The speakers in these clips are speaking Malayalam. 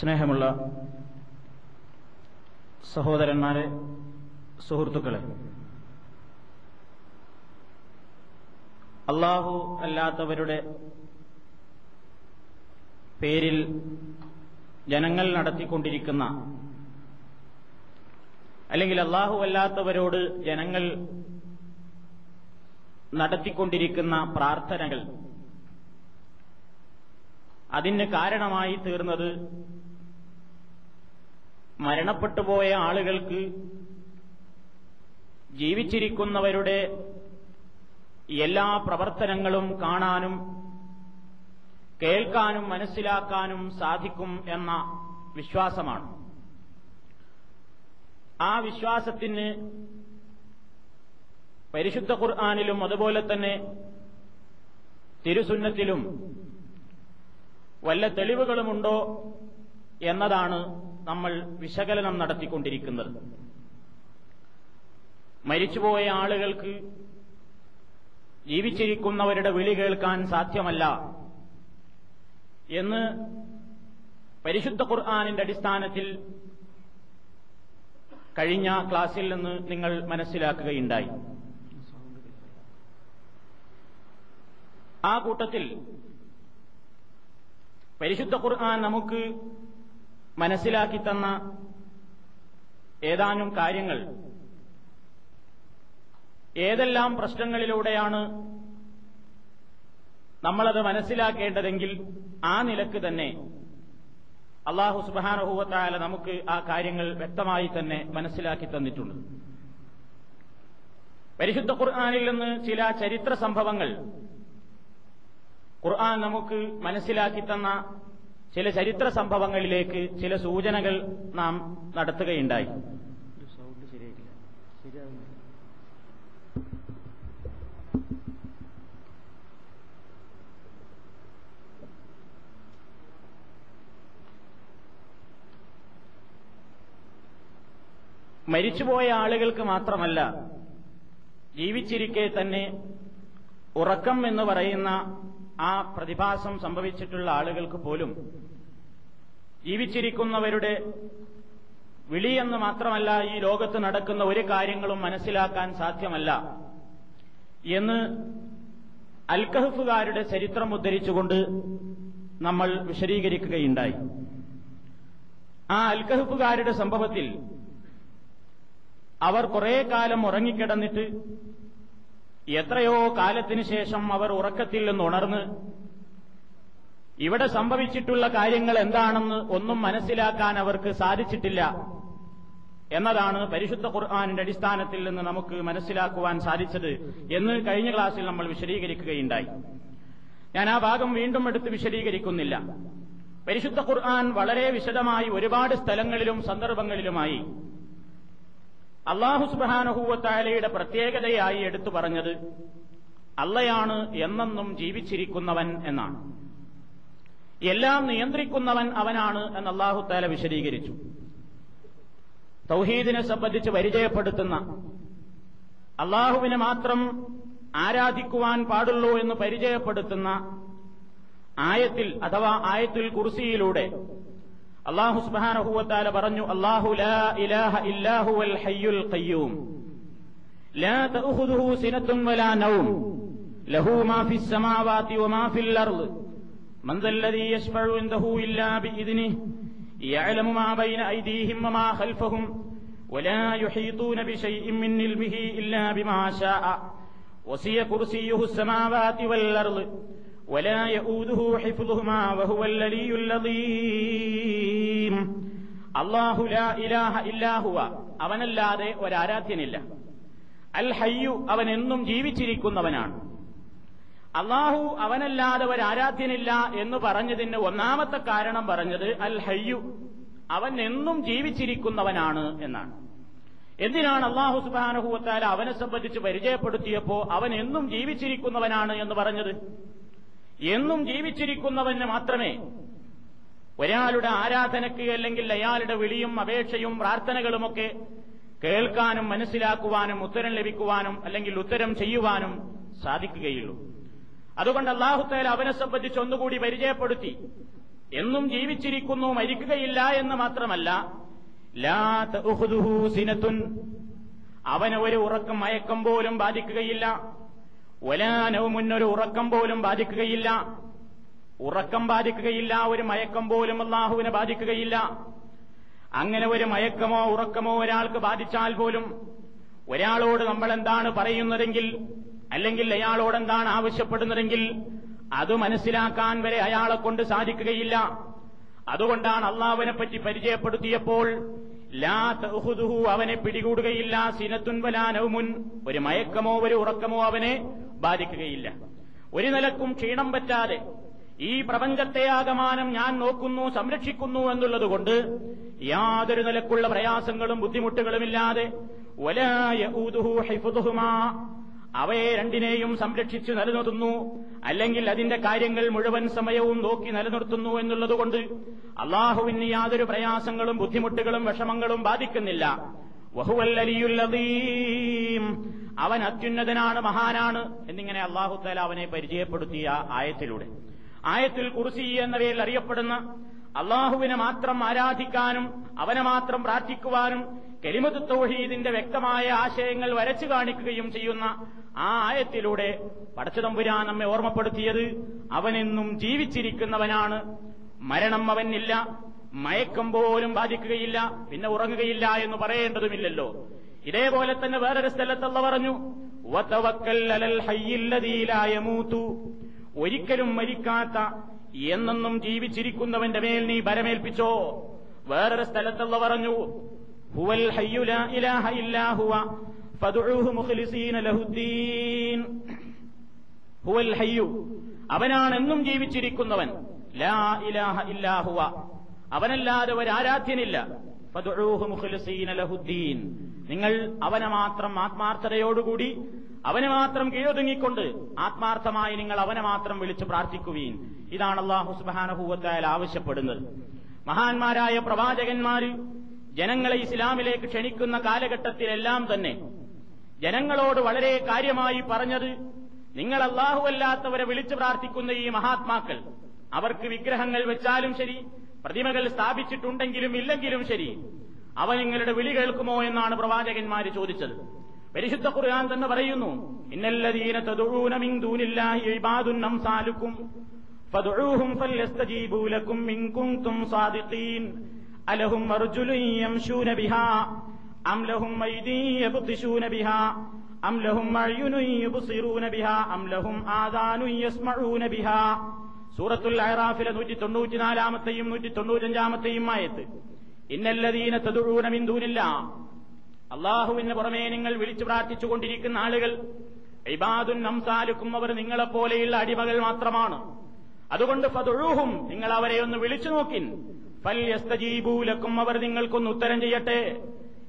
സ്നേഹമുള്ള സഹോദരന്മാരെ സുഹൃത്തുക്കളെ അള്ളാഹു അല്ലാത്തവരുടെ പേരിൽ ജനങ്ങൾ നടത്തിക്കൊണ്ടിരിക്കുന്ന അല്ലെങ്കിൽ അള്ളാഹു അല്ലാത്തവരോട് ജനങ്ങൾ നടത്തിക്കൊണ്ടിരിക്കുന്ന പ്രാർത്ഥനകൾ അതിന് കാരണമായി തീർന്നത് മരണപ്പെട്ടുപോയ ആളുകൾക്ക് ജീവിച്ചിരിക്കുന്നവരുടെ എല്ലാ പ്രവർത്തനങ്ങളും കാണാനും കേൾക്കാനും മനസ്സിലാക്കാനും സാധിക്കും എന്ന വിശ്വാസമാണ്. ആ വിശ്വാസത്തിന് പരിശുദ്ധ ഖുർആാനിലും അതുപോലെ തന്നെ തിരുസുന്നത്തിലും വല്ല തെളിവുകളുമുണ്ടോ എന്നതാണ് നമ്മൾ വിശകലനം നടത്തിക്കൊണ്ടിരിക്കുന്നത്. മരിച്ചുപോയ ആളുകൾക്ക് ജീവിച്ചിരിക്കുന്നവരുടെ വിളി കേൾക്കാൻ സാധ്യമല്ല എന്ന് പരിശുദ്ധ ഖുർആാനിന്റെ അടിസ്ഥാനത്തിൽ കഴിഞ്ഞ ക്ലാസിൽ നിന്ന് നിങ്ങൾ മനസ്സിലാക്കുകയുണ്ടായി. ആ കൂട്ടത്തിൽ പരിശുദ്ധ ഖുർആൻ നമുക്ക് മനസ്സിലാക്കി തന്ന ഏതാനും കാര്യങ്ങൾ. ഏതെല്ലാം പ്രശ്നങ്ങളിലൂടെയാണ് നമ്മളത് മനസ്സിലാക്കേണ്ടതെങ്കിൽ ആ നിലയ്ക്ക് തന്നെ അള്ളാഹു സുബാനഹൂവത്തായ നമുക്ക് ആ കാര്യങ്ങൾ വ്യക്തമായി തന്നെ മനസ്സിലാക്കി തന്നിട്ടുണ്ട്. പരിശുദ്ധ ഖുർആാനിൽ നിന്ന് ചില ചരിത്ര സംഭവങ്ങൾ ഖുർആൻ നമുക്ക് മനസ്സിലാക്കി തന്ന ചില ചരിത്ര സംഭവങ്ങളിലേക്ക് ചില സൂചനകൾ നാം നടത്തുകയുണ്ടായി. മരിച്ചുപോയ ആളുകൾക്ക് മാത്രമല്ല ജീവിച്ചിരിക്കെ തന്നെ ഉറക്കം എന്ന് പറയുന്ന ആ പ്രതിഭാസം സംഭവിച്ചിട്ടുള്ള ആളുകൾക്ക് പോലും ജീവിച്ചിരിക്കുന്നവരുടെ വിളിയെന്ന് മാത്രമല്ല ഈ ലോകത്ത് നടക്കുന്ന ഒരു കാര്യങ്ങളും മനസ്സിലാക്കാൻ സാധ്യമല്ല എന്ന് അൽക്കഹഫുകാരുടെ ചരിത്രം ഉദ്ധരിച്ചുകൊണ്ട് നമ്മൾ വിശദീകരിക്കുകയുണ്ടായി. ആ അൽക്കഹഫുകാരുടെ സംഭവത്തിൽ അവർ കുറേ കാലം ഉറങ്ങിക്കിടന്നിട്ട് എത്രയോ കാലത്തിനു ശേഷം അവർ ഉറക്കത്തിൽ നിന്ന് ഉണർന്ന് ഇവിടെ സംഭവിച്ചിട്ടുള്ള കാര്യങ്ങൾ എന്താണെന്ന് ഒന്നും മനസ്സിലാക്കാൻ അവർക്ക് സാധിച്ചിട്ടില്ല എന്നതാണ് പരിശുദ്ധ ഖുർആാനിന്റെ അടിസ്ഥാനത്തിൽ നിന്ന് നമുക്ക് മനസ്സിലാക്കുവാൻ സാധിച്ചത് എന്ന് കഴിഞ്ഞ ക്ലാസ്സിൽ നമ്മൾ വിശദീകരിക്കുകയുണ്ടായി. ഞാൻ ആ ഭാഗം വീണ്ടും എടുത്ത് വിശദീകരിക്കുന്നില്ല. പരിശുദ്ധ ഖുർആൻ വളരെ വിശദമായി ഒരുപാട് സ്ഥലങ്ങളിലും സന്ദർഭങ്ങളിലുമായി അള്ളാഹു സുബാനഹൂവത്തായാലയുടെ പ്രത്യേകതയായി എടുത്തു പറഞ്ഞത് അള്ളയാണ് എന്നെന്നും ജീവിച്ചിരിക്കുന്നവൻ എന്നാണ്. എല്ലാം നിയന്ത്രിക്കുന്നവൻ അവനാണ് എന്ന് അള്ളാഹു താല വിശദീകരിച്ചു. തൗഹീദിനെ സംബന്ധിച്ച് പരിചയപ്പെടുത്തുന്ന അള്ളാഹുവിനെ മാത്രം ആരാധിക്കുവാൻ പാടുള്ളൂ എന്ന് പരിചയപ്പെടുത്തുന്ന ആയത്തിൽ അഥവാ ആയത്തിൽ കുർസിയിലൂടെ അള്ളാഹു സുബാനഹുവത്താല പറഞ്ഞു അള്ളാഹു ലാ ഇലാഹ ഇല്ലാഹു അൽ ഹയ്യുൽ ഖയ്യൂം ലാ തഅഖുദുഹു സിനത്തുൻ വലാ നൗം ലഹു മാ ഫിസ് സമാവാതി വമാ ഫിൽ അർള് من ذا الذي يشفع عنده إلا بإذنه يعلم ما بين أيديهم وما خلفهم ولا يحيطون بشيء من علمه إلا بما شاء وسي كرسيه السماوات والأرض ولا يؤوده حفظهما وهو الذي العظيم അള്ളാഹു ലാ ഇലാഹ ഇല്ലാഹുവ അവനല്ലാതെ ഒരാരാധ്യനില്ല അൽ ഹയ്യു അവൻ എന്നും ജീവിച്ചിരിക്കുന്നവനാണ് അള്ളാഹു അവനല്ലാതെ ഒരാരാധ്യനില്ല എന്ന് പറഞ്ഞതിന് ഒന്നാമത്തെ കാരണം പറഞ്ഞത് അൽ ഹയ്യു അവൻ എന്നും ജീവിച്ചിരിക്കുന്നവനാണ് എന്നാണ് എന്തിനാണ് അള്ളാഹു സുബാനഹുവത്താല അവനെ സംബന്ധിച്ച് പരിചയപ്പെടുത്തിയപ്പോ അവൻ എന്നും ജീവിച്ചിരിക്കുന്നവനാണ് എന്ന് പറഞ്ഞത് എന്നും ജീവിച്ചിരിക്കുന്നവന് മാത്രമേ ഒരാളുടെ ആരാധനയ്ക്ക് അല്ലെങ്കിൽ അയാളുടെ വിളിയും അപേക്ഷയും പ്രാർത്ഥനകളുമൊക്കെ കേൾക്കാനും മനസ്സിലാക്കുവാനും ഉത്തരം ലഭിക്കുവാനും അല്ലെങ്കിൽ ഉത്തരം ചെയ്യുവാനും സാധിക്കുകയുള്ളൂ. അതുകൊണ്ട് അള്ളാഹുത്തേൽ അവനെ സംബന്ധിച്ച് ഒന്നുകൂടി പരിചയപ്പെടുത്തി. എന്നും ജീവിച്ചിരിക്കുന്നു മരിക്കുകയില്ല എന്ന് മാത്രമല്ല അവന് ഒരു ഉറക്കം മയക്കം പോലും ബാധിക്കുകയില്ല. ഒലാനവും മുന്നൊരു ഉറക്കം പോലും ബാധിക്കുകയില്ല. ഉറക്കം ബാധിക്കുകയില്ല ഒരു മയക്കം പോലും അള്ളാഹുവിനെ ബാധിക്കുകയില്ല. അങ്ങനെ ഒരു മയക്കമോ ഉറക്കമോ ഒരാൾക്ക് ബാധിച്ചാൽ പോലും ഒരാളോട് നമ്മൾ എന്താണ് പറയുന്നതെങ്കിൽ അല്ലെങ്കിൽ അയാളോട് എന്താണ് ആവശ്യപ്പെടുന്നതെങ്കിൽ അത് മനസ്സിലാക്കാൻ വരെ അയാളെ കൊണ്ട് സാധിക്കുകയില്ല. അതുകൊണ്ടാണ് അള്ളാഹുവിനെ പറ്റി പരിചയപ്പെടുത്തിയപ്പോൾ ലാ തഹുദുഹു അവനെ പിടികൂടുകയില്ല. സിനത്തുൻവലാനവുമുൻ ഒരു മയക്കമോ ഒരു ഉറക്കമോ അവനെ ബാധിക്കുകയില്ല. ഒരു നിലക്കും ക്ഷീണം പറ്റാതെ ഈ പ്രപഞ്ചത്തെ ആകമാനം ഞാൻ നോക്കുന്നു സംരക്ഷിക്കുന്നു എന്നുള്ളതുകൊണ്ട് യാതൊരു നിലക്കുള്ള പ്രയാസങ്ങളും ബുദ്ധിമുട്ടുകളുമില്ലാതെ അവയെ രണ്ടിനെയും സംരക്ഷിച്ചു നിലനിർത്തുന്നു. അല്ലെങ്കിൽ അതിന്റെ കാര്യങ്ങൾ മുഴുവൻ സമയവും നോക്കി നിലനിർത്തുന്നു എന്നുള്ളതുകൊണ്ട് അള്ളാഹുവിന് യാതൊരു പ്രയാസങ്ങളും ബുദ്ധിമുട്ടുകളും വിഷമങ്ങളും ബാധിക്കുന്നില്ല. അവൻ അത്യുന്നതനാണ് മഹാനാണ് എന്നിങ്ങനെ അള്ളാഹു താല അവനെ പരിചയപ്പെടുത്തിയ ആയത്തിലൂടെ. ആയത്തിൽ കുറിസി എന്ന പേരിൽ അറിയപ്പെടുന്ന അള്ളാഹുവിനെ മാത്രം ആരാധിക്കാനും അവനെ മാത്രം പ്രാർത്ഥിക്കുവാനും കെലിമത്ത് തൗഹീദിന്റെ വ്യക്തമായ ആശയങ്ങൾ വരച്ചു കാണിക്കുകയും ചെയ്യുന്ന ആ ആയത്തിലൂടെ പടച്ചതമ്പുരാൻ നമ്മെ ഓർമ്മപ്പെടുത്തിയത് അവനെന്നും ജീവിച്ചിരിക്കുന്നവനാണ്. മരണം അവനില്ല മയക്കം പോലും ബാധിക്കുകയില്ല പിന്നെ ഉറങ്ങുകയില്ല എന്ന് പറയേണ്ടതുമില്ലല്ലോ. ഇതേപോലെ തന്നെ വേറൊരു സ്ഥലത്തല്ല പറഞ്ഞു. ഒരിക്കലും മരിക്കാത്ത എന്നെന്നും ജീവിച്ചിരിക്കുന്നവന്റെ മേൽ നീ ബരമേൽപ്പിച്ചോ വേറൊരു സ്ഥലത്തുള്ള പറഞ്ഞു. ഹുവൽ ഇലാഹ ലഹുദ്ദീൻ. ഹുവൽ ഹയ്യു. അവനാണ് എന്നും ജീവിച്ചിരിക്കുന്നവൻ. ലാ ഇലാഹ ഇല്ലാഹുവ അവനല്ലാതെ ഒരു ആരാധ്യനില്ല നിങ്ങൾ അവനെ മാത്രം ആത്മാർത്ഥതയോടുകൂടി അവനെ മാത്രം കീഴൊതുങ്ങിക്കൊണ്ട് ആത്മാർത്ഥമായി നിങ്ങൾ അവനെ മാത്രം വിളിച്ച് പ്രാർത്ഥിക്കുവീൻ. ഇതാണ് അള്ളാഹു സുബാനഹൂവത്തായാൽ ആവശ്യപ്പെടുന്നത്. മഹാന്മാരായ പ്രവാചകന്മാർ ജനങ്ങളെ ഇസ്ലാമിലേക്ക് ക്ഷണിക്കുന്ന കാലഘട്ടത്തിലെല്ലാം തന്നെ ജനങ്ങളോട് വളരെ കാര്യമായി പറഞ്ഞത് നിങ്ങൾ അല്ലാഹുവല്ലാത്തവരെ വിളിച്ചു പ്രാർത്ഥിക്കുന്ന ഈ മഹാത്മാക്കൾ അവർക്ക് വിഗ്രഹങ്ങൾ വെച്ചാലും ശരി പ്രതിമകൾ സ്ഥാപിച്ചിട്ടുണ്ടെങ്കിലും ഇല്ലെങ്കിലും ശരി. അവ നിങ്ങളുടെ വിളി കേൾക്കുമോ എന്നാണ് പ്രവാചകന്മാര് ചോദിച്ചത്. പരിശുദ്ധ ഖുർആൻ തന്നെ പറയുന്നു ഇന്നല്ലദീന തദഊന മിൻ കുൻതും സാദിഖീൻ അലഹും യംശൂന ബിഹാ അം ലഹും അയ്ദീ യബ്തിശൂന ബിഹാ അം ലഹും ബിഹാ അം ലഹും യസ്മഊന ബിഹാ സൂറത്തുൽ അഹ്റാഫിലെ നൂറ്റി തൊണ്ണൂറ്റിനാലാമത്തെയും നൂറ്റി തൊണ്ണൂറ്റഞ്ചാമത്തെയും ആയത്ത് ഇന്നല്ലതീന ദൂനില്ലാ. അള്ളാഹുവിന് പുറമേ നിങ്ങൾ വിളിച്ചു പ്രാർത്ഥിച്ചുകൊണ്ടിരിക്കുന്ന ആളുകൾ ഇബാദുൻ നംസാലുക്കും അവർ നിങ്ങളെപ്പോലെയുള്ള അടിമകൾ മാത്രമാണ്. അതുകൊണ്ട് ഫതുഴൂഹും നിങ്ങൾ അവരെ ഒന്ന് വിളിച്ചു നോക്കിൻ. ഫല്യസ്തജീബൂലക്കും അവർ നിങ്ങൾക്കൊന്ന് ഉത്തരം ചെയ്യട്ടെ.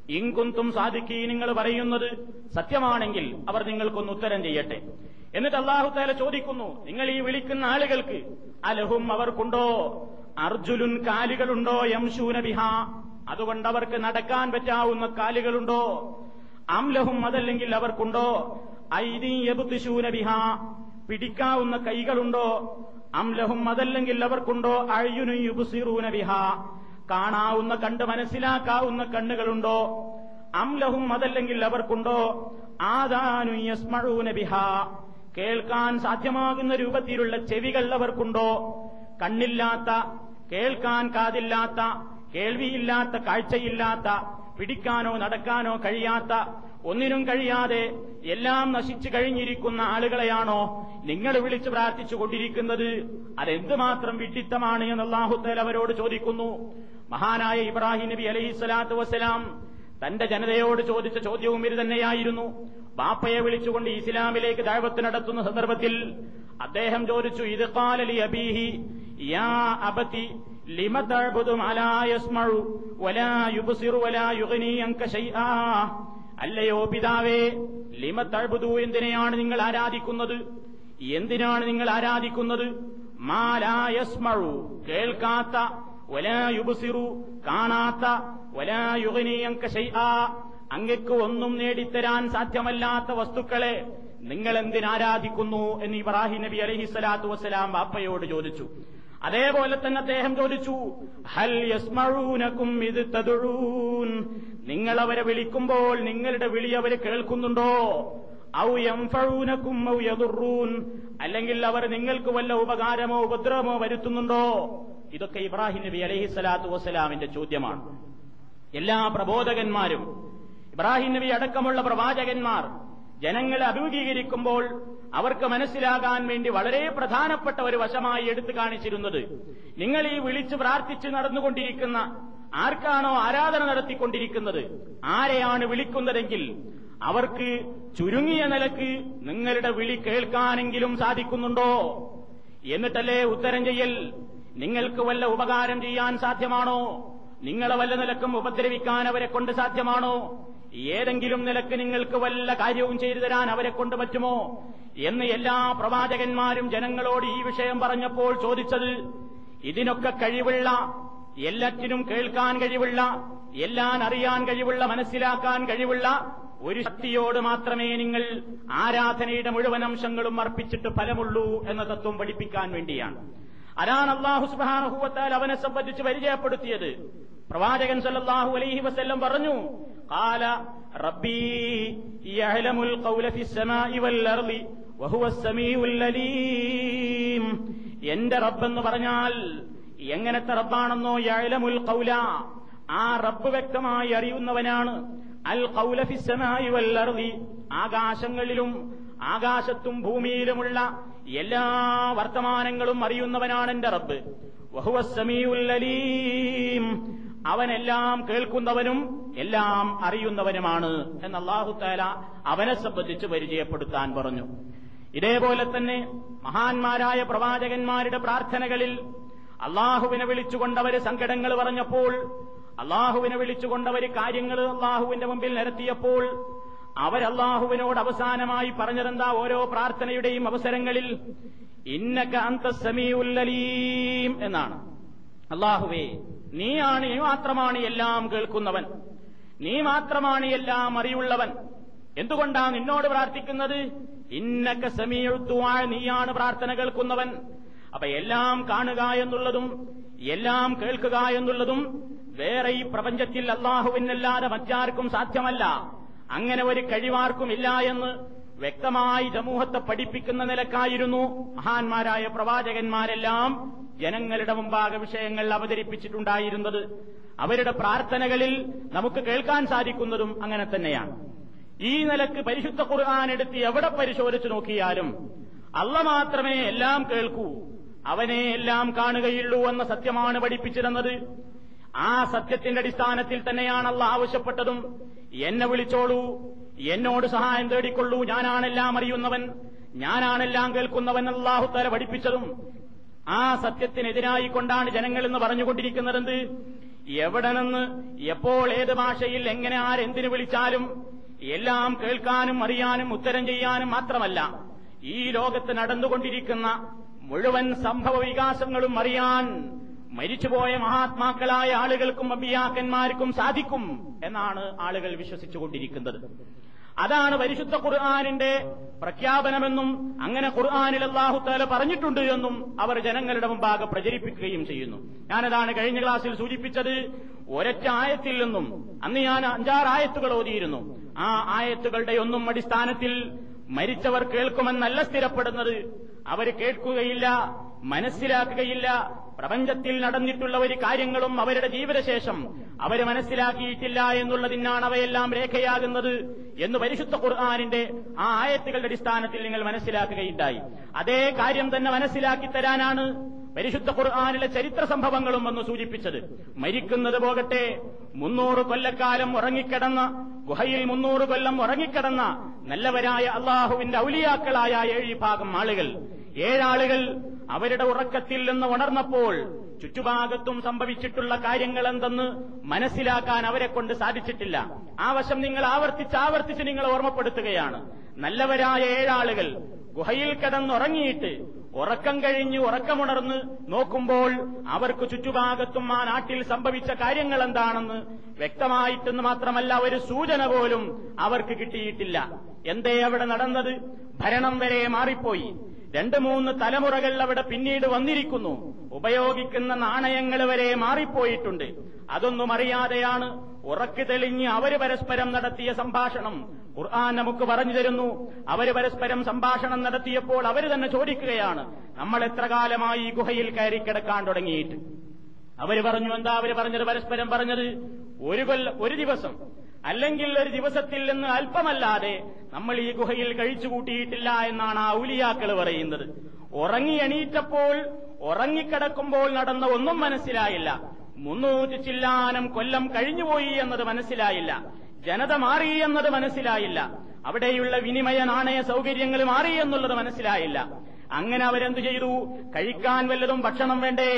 ഇങ്കുന്തും സാധിക്കി നിങ്ങൾ പറയുന്നത് സത്യമാണെങ്കിൽ അവർ നിങ്ങൾക്കൊന്ന് ഉത്തരം ചെയ്യട്ടെ. എന്നിട്ട് അള്ളാഹു താല ചോദിക്കുന്നു നിങ്ങൾ ഈ വിളിക്കുന്ന ആളുകൾക്ക് അലഹും അവർക്കുണ്ടോ? അർജുലുൻ കാലുകളുണ്ടോ യംശൂന ബിഹ? അതുകൊണ്ട് അവർക്ക് നടക്കാൻ പറ്റാവുന്ന കാലുകളുണ്ടോ? അംലഹും അതല്ലെങ്കിൽ അവർക്കുണ്ടോ? ഐദീയബുദ്ധിശൂന ബിഹ? പിടിക്കാവുന്ന കൈകളുണ്ടോ? അംലഹും അതല്ലെങ്കിൽ അവർക്കുണ്ടോ? അഴിയുനു യുബുസിറൂന ബിഹ? കാണാവുന്ന കണ്ട് മനസ്സിലാക്കാവുന്ന കണ്ണുകളുണ്ടോ? അംലഹും അതല്ലെങ്കിൽ അവർക്കുണ്ടോ? ആദാനു യസ്മഴൂന ബിഹ? കേൾക്കാൻ സാധ്യമാകുന്ന രൂപത്തിലുള്ള ചെവികൾ അവർക്കുണ്ടോ? കണ്ണില്ലാത്ത കേൾക്കാൻ കാതില്ലാത്ത കേൾവിയില്ലാത്ത കാഴ്ചയില്ലാത്ത പിടിക്കാനോ നടക്കാനോ കഴിയാത്ത ഒന്നിനും കഴിയാതെ എല്ലാം നശിച്ചു കഴിഞ്ഞിരിക്കുന്ന ആളുകളെയാണോ നിങ്ങൾ വിളിച്ചു പ്രാർത്ഥിച്ചു കൊണ്ടിരിക്കുന്നത്? അതെന്തുമാത്രം വിഡിത്തമാണ് എന്ന് അള്ളാഹുത്തേൽ അവരോട് ചോദിക്കുന്നു. മഹാനായ ഇബ്രാഹിം നബി അലൈഹി സ്വലാത്തു വസ്സലാം തന്റെ ജനതയോട് ചോദിച്ച ചോദ്യവും ഇത് തന്നെയായിരുന്നു. ബാപ്പയെ വിളിച്ചുകൊണ്ട് ഇസ്ലാമിലേക്ക് ദൈവത്ത് നടത്തുന്ന സന്ദർഭത്തിൽ അദ്ദേഹം ചോദിച്ചു ഇത് കാലലി അബീഹി യാ അബത്തി അല്ലയോ പിതാവേ ലിമ തഴുതു എന്തിനെയാണ് നിങ്ങൾ ആരാധിക്കുന്നത്? എന്തിനാണ് നിങ്ങൾ ആരാധിക്കുന്നത്? മാലായസ്മഴു കേൾക്കാത്ത വലാ യുബ്സിറു കാണാത്ത വലാ യുഗ്നി അൻക ശൈആ അങ്ങക്ക് ഒന്നും നേടിത്തരാൻ സാധ്യമല്ലാത്ത വസ്തുക്കളെ നിങ്ങൾ എന്തിനാരാധിക്കുന്നു എന്ന് ഇബ്രാഹിം നബി അലഹിസ്സലാത്തു വസ്സലാം ബാപ്പയോട് ചോദിച്ചു. അതേപോലെ തന്നെ അദ്ദേഹം ചോദിച്ചു ഹൽ യസ്മഴൂനക്കും ഇത് തതുഴൂൻ നിങ്ങൾ അവരെ വിളിക്കുമ്പോൾ നിങ്ങളുടെ വിളി അവർ കേൾക്കുന്നുണ്ടോ? ഔ എംഫഴൂനക്കും ഔ യതുറൂൻ അല്ലെങ്കിൽ അവർ നിങ്ങൾക്ക് വല്ല ഉപകാരമോ ഉപദ്രവമോ വരുത്തുന്നുണ്ടോ? ഇതൊക്കെ ഇബ്രാഹിം നബി അലഹി സ്വലാത്തു വസ്സലാമിന്റെ ചോദ്യമാണ്. എല്ലാ പ്രബോധകന്മാരും ഇബ്രാഹിം നബി അടക്കമുള്ള പ്രവാചകന്മാർ ജനങ്ങളെ അഭിമുഖീകരിക്കുമ്പോൾ അവർക്ക് മനസ്സിലാകാൻ വേണ്ടി വളരെ പ്രധാനപ്പെട്ട ഒരു വശമായി എടുത്തു കാണിച്ചിരുന്നത് നിങ്ങൾ ഈ വിളിച്ച് പ്രാർത്ഥിച്ച് നടന്നുകൊണ്ടിരിക്കുന്ന ആർക്കാണോ ആരാധന നടത്തിക്കൊണ്ടിരിക്കുന്നത് ആരെയാണ് വിളിക്കുന്നതെങ്കിൽ അവർക്ക് ചുരുങ്ങിയ നിലയ്ക്ക് നിങ്ങളുടെ വിളി കേൾക്കാനെങ്കിലും സാധിക്കുന്നുണ്ടോ? എന്നിട്ടല്ലേ ഉത്തരം ചെയ്യൽ? നിങ്ങൾക്ക് വല്ല ഉപകാരം ചെയ്യാൻ സാധ്യമാണോ? നിങ്ങളെ വല്ല നിലക്കും ഉപദ്രവിക്കാൻ അവരെ കൊണ്ട് സാധ്യമാണോ? ഏതെങ്കിലും നിലയ്ക്ക് നിങ്ങൾക്ക് വല്ല കാര്യവും ചെയ്തു തരാൻ അവരെ കൊണ്ട് പറ്റുമോ? എന്ന് എല്ലാ പ്രവാചകന്മാരും ജനങ്ങളോട് ഈ വിഷയം പറഞ്ഞപ്പോൾ ചോദിച്ചത് ഇതിനൊക്കെ കഴിവുള്ള എല്ലാറ്റിനും കേൾക്കാൻ കഴിവുള്ള എല്ലാം അറിയാൻ കഴിവുള്ള മനസ്സിലാക്കാൻ കഴിവുള്ള ഒരു ശക്തിയോട് മാത്രമേ നിങ്ങൾ ആരാധനയുടെ മുഴുവൻ അംശങ്ങളും അർപ്പിച്ചിട്ട് ഫലമുള്ളൂ എന്ന തത്വം പഠിപ്പിക്കാൻ വേണ്ടിയാണ്. അതാണ് അള്ളാഹു സുബാനഹുവത്താൽ അവനെ സംബന്ധിച്ച് പരിചയപ്പെടുത്തിയത് പ്രവാചകൻ സല്ലല്ലാഹു അലൈഹി വസല്ലം പറഞ്ഞു قال ربي يعلم القول في السماء والأرض وهو السميع العليم എന്റെ റബ്ബെന്ന് പറഞ്ഞാൽ എങ്ങനത്തെ റബ്ബാണെന്നോ യഅലമുൽ ഖൗല ആ റബ്ബ് വ്യക്തമായി അറിയുന്നവനാണ് അൽ ഖൗല ഫിസ്സമായി വൽ അർളി ആകാശങ്ങളിലും ആകാശത്തും ഭൂമിയിലുമുള്ള എല്ലാ വർത്തമാനങ്ങളും അറിയുന്നവനാണ് എന്റെ റബ്ബ്. വഹുവ അലീം. അവനെല്ലാം കേൾക്കുന്നവനും എല്ലാം അറിയുന്നവനുമാണ് എന്ന് അള്ളാഹു താല അവനെ സംബന്ധിച്ച് പരിചയപ്പെടുത്താൻ പറഞ്ഞു. ഇതേപോലെ തന്നെ മഹാന്മാരായ പ്രവാചകന്മാരുടെ പ്രാർത്ഥനകളിൽ അള്ളാഹുവിനെ വിളിച്ചുകൊണ്ടവര് സങ്കടങ്ങൾ പറഞ്ഞപ്പോൾ അള്ളാഹുവിനെ വിളിച്ചുകൊണ്ടവര് കാര്യങ്ങൾ അള്ളാഹുവിന്റെ മുമ്പിൽ നിരത്തിയപ്പോൾ അവരല്ലാഹുവിനോട് അവസാനമായി പറഞ്ഞതെന്താ? ഓരോ പ്രാർത്ഥനയുടെയും അവസരങ്ങളിൽ ഇന്നക അന്തസമീഉല്ലലീം എന്നാണ്. അള്ളാഹുവേ നീയാണ് നീ മാത്രമാണ് എല്ലാം കേൾക്കുന്നവൻ. നീ മാത്രമാണ് എല്ലാം അറിയുള്ളവൻ എന്തുകൊണ്ടാണ് നിന്നോട് പ്രാർത്ഥിക്കുന്നത്? ഇന്നക്ക സമീഴുത്തുവാ നീയാണ് പ്രാർത്ഥന കേൾക്കുന്നവൻ. അപ്പൊ എല്ലാം കാണുക എന്നുള്ളതും എല്ലാം കേൾക്കുക എന്നുള്ളതും വേറെ ഈ പ്രപഞ്ചത്തിൽ അള്ളാഹുവിനല്ലാതെ മറ്റാർക്കും സാധ്യമല്ല. അങ്ങനെ ഒരു കഴിവാർക്കുമില്ല എന്ന് വ്യക്തമായി സമൂഹത്തെ പഠിപ്പിക്കുന്ന നിലക്കായിരുന്നു മഹാന്മാരായ പ്രവാചകന്മാരെല്ലാം ജനങ്ങളുടെ മുമ്പാകെ വിഷയങ്ങൾ അവതരിപ്പിച്ചിട്ടുണ്ടായിരുന്നത്. അവരുടെ പ്രാർത്ഥനകളിൽ നമുക്ക് കേൾക്കാൻ സാധിക്കുന്നതും അങ്ങനെ തന്നെയാണ്. ഈ നിലയ്ക്ക് പരിശുദ്ധ ഖുർആൻ എടുത്ത് എവിടെ പരിശോധിച്ചു നോക്കിയാലും അല്ല മാത്രമേ എല്ലാം കേൾക്കൂ അവനെ എല്ലാം കാണുകയുള്ളൂ എന്ന സത്യമാണ് പഠിപ്പിച്ചിരുന്നത്. ആ സത്യത്തിന്റെ അടിസ്ഥാനത്തിൽ തന്നെയാണ് അല്ല ആവശ്യപ്പെട്ടതും. എന്നെ വിളിച്ചോളൂ. എന്നോട് സഹായം തേടിക്കൊള്ളൂ. ഞാനാണെല്ലാം അറിയുന്നവൻ. ഞാനാണെല്ലാം കേൾക്കുന്നവൻ അള്ളാഹു തല പഠിപ്പിച്ചതും. ആ സത്യത്തിനെതിരായി കൊണ്ടാണ് ജനങ്ങൾ എന്ന് പറഞ്ഞുകൊണ്ടിരിക്കുന്നതെന്ത്? എവിടെ നിന്ന് എപ്പോൾ ഏത് ഭാഷയിൽ എങ്ങനെ ആരെന്തിനു വിളിച്ചാലും എല്ലാം കേൾക്കാനും അറിയാനും ഉത്തരം ചെയ്യാനും മാത്രമല്ല ഈ ലോകത്ത് നടന്നുകൊണ്ടിരിക്കുന്ന മുഴുവൻ സംഭവ വികാസങ്ങളും അറിയാൻ മരിച്ചുപോയ മഹാത്മാക്കളായ ആളുകൾക്കും അബിയാക്കന്മാർക്കും സാധിക്കും എന്നാണ് ആളുകൾ വിശ്വസിച്ചുകൊണ്ടിരിക്കുന്നത്. അതാണ് പരിശുദ്ധ ഖുർആാനിന്റെ പ്രഖ്യാപനമെന്നും അങ്ങനെ ഖുർആാനിൽ അള്ളാഹുത്താല പറഞ്ഞിട്ടുണ്ട് എന്നും അവർ ജനങ്ങളുടെ മുമ്പാകെ പ്രചരിപ്പിക്കുകയും ചെയ്യുന്നു. ഞാനതാണ് കഴിഞ്ഞ ക്ലാസ്സിൽ സൂചിപ്പിച്ചത്. ഒരൊറ്റ ആയത്തിൽ നിന്നും അന്ന് ഞാൻ അഞ്ചാറ് ആയത്തുകൾ ഓതിയിരുന്നു. ആ ആയത്തുകളുടെ ഒന്നും അടിസ്ഥാനത്തിൽ മരിച്ചവർ കേൾക്കുമെന്നല്ല സ്ഥിരപ്പെടുന്നത്. അവർ കേൾക്കുകയില്ല മനസ്സിലാക്കുകയില്ല. പ്രപഞ്ചത്തിൽ നടന്നിട്ടുള്ള ഒരു കാര്യങ്ങളും അവരുടെ ജീവിതശേഷം അവർ മനസ്സിലാക്കിയിട്ടില്ല എന്നുള്ളതിനാണ് അവയെല്ലാം രേഖയാകുന്നത് എന്ന് പരിശുദ്ധ ഖുർആാനിന്റെ ആ ആയത്തുകളുടെ അടിസ്ഥാനത്തിൽ നിങ്ങൾ മനസ്സിലാക്കുകയുണ്ടായി. അതേ കാര്യം തന്നെ മനസ്സിലാക്കി തരാനാണ് പരിശുദ്ധ ഖുർആാനിലെ ചരിത്ര സംഭവങ്ങളും വന്ന് സൂചിപ്പിച്ചത്. മരിക്കുന്നത് പോകട്ടെ മുന്നൂറ് കൊല്ലക്കാലം ഉറങ്ങിക്കിടന്ന ഗുഹയിൽ മുന്നൂറ് കൊല്ലം ഉറങ്ങിക്കിടന്ന നല്ലവരായ അള്ളാഹുവിന്റെ ഔലിയാക്കളായ ഏഴ് ഭാഗം ആളുകൾ ഏഴാളുകൾ അവരുടെ ഉറക്കത്തിൽ നിന്ന് ഉണർന്നപ്പോൾ ചുറ്റുഭാഗത്തും സംഭവിച്ചിട്ടുള്ള കാര്യങ്ങൾ എന്തെന്ന് മനസ്സിലാക്കാൻ അവരെ കൊണ്ട് സാധിച്ചിട്ടില്ല. ആ വശം നിങ്ങൾ ആവർത്തിച്ച് ആവർത്തിച്ച് നിങ്ങൾ ഓർമ്മപ്പെടുത്തുകയാണ്. നല്ലവരായ ഏഴാളുകൾ ഗുഹയിൽ കിടന്നുറങ്ങിയിട്ട് ഉറക്കം കഴിഞ്ഞ് ഉറക്കമുണർന്ന് നോക്കുമ്പോൾ അവർക്ക് ചുറ്റുഭാഗത്തും ആ നാട്ടിൽ സംഭവിച്ച കാര്യങ്ങൾ എന്താണെന്ന് വ്യക്തമായിട്ടെന്ന് മാത്രമല്ല ഒരു സൂചന പോലും അവർക്ക് കിട്ടിയിട്ടില്ല. എന്തേ അവിടെ നടന്നത്? ഭരണം വരെ മാറിപ്പോയി. രണ്ട് മൂന്ന് തലമുറകൾ അവിടെ പിന്നീട് വന്നിരിക്കുന്നു. ഉപയോഗിക്കുന്ന നാണയങ്ങൾ വരെ മാറിപ്പോയിട്ടുണ്ട്. അതൊന്നും അറിയാതെയാണ് ഉറക്ക് തെളിഞ്ഞ് അവർ പരസ്പരം നടത്തിയ സംഭാഷണം. ഖുർആൻ നമുക്ക് പറഞ്ഞു തരുന്നു. അവർ പരസ്പരം സംഭാഷണം നടത്തിയപ്പോൾ അവർ തന്നെ ചോദിക്കുകയാണ് നമ്മൾ എത്ര കാലമായി ഈ ഗുഹയിൽ കയറി കിടക്കാൻ തുടങ്ങിയിട്ട്? അവർ പറഞ്ഞു എന്താ അവർ പറഞ്ഞത്? പരസ്പരം പറഞ്ഞത് ഒരു കൊല്ല ഒരു ദിവസം. അല്ലെങ്കിൽ ഒരു ദിവസത്തിൽ നിന്ന് അല്പമല്ലാതെ നമ്മൾ ഈ ഗുഹയിൽ കഴിച്ചു കൂട്ടിയിട്ടില്ല എന്നാണ് ആ ഔലിയാക്കൾ പറയുന്നത്. ഉറങ്ങി എണീറ്റപ്പോൾ ഉറങ്ങിക്കിടക്കുമ്പോൾ നടന്ന ഒന്നും മനസ്സിലായില്ല. മുന്നൂറ്റി ചില്ലാനം കൊല്ലം കഴിഞ്ഞുപോയി എന്നത് മനസ്സിലായില്ല. ജനത മാറി എന്നത് മനസ്സിലായില്ല. അവിടെയുള്ള വിനിമയ നാണയ സൗകര്യങ്ങൾ മാറി എന്നുള്ളത് മനസ്സിലായില്ല. അങ്ങനെ അവരെന്തു ചെയ്തു? കഴിക്കാൻ വല്ലതും ഭക്ഷണം വേണ്ടേ?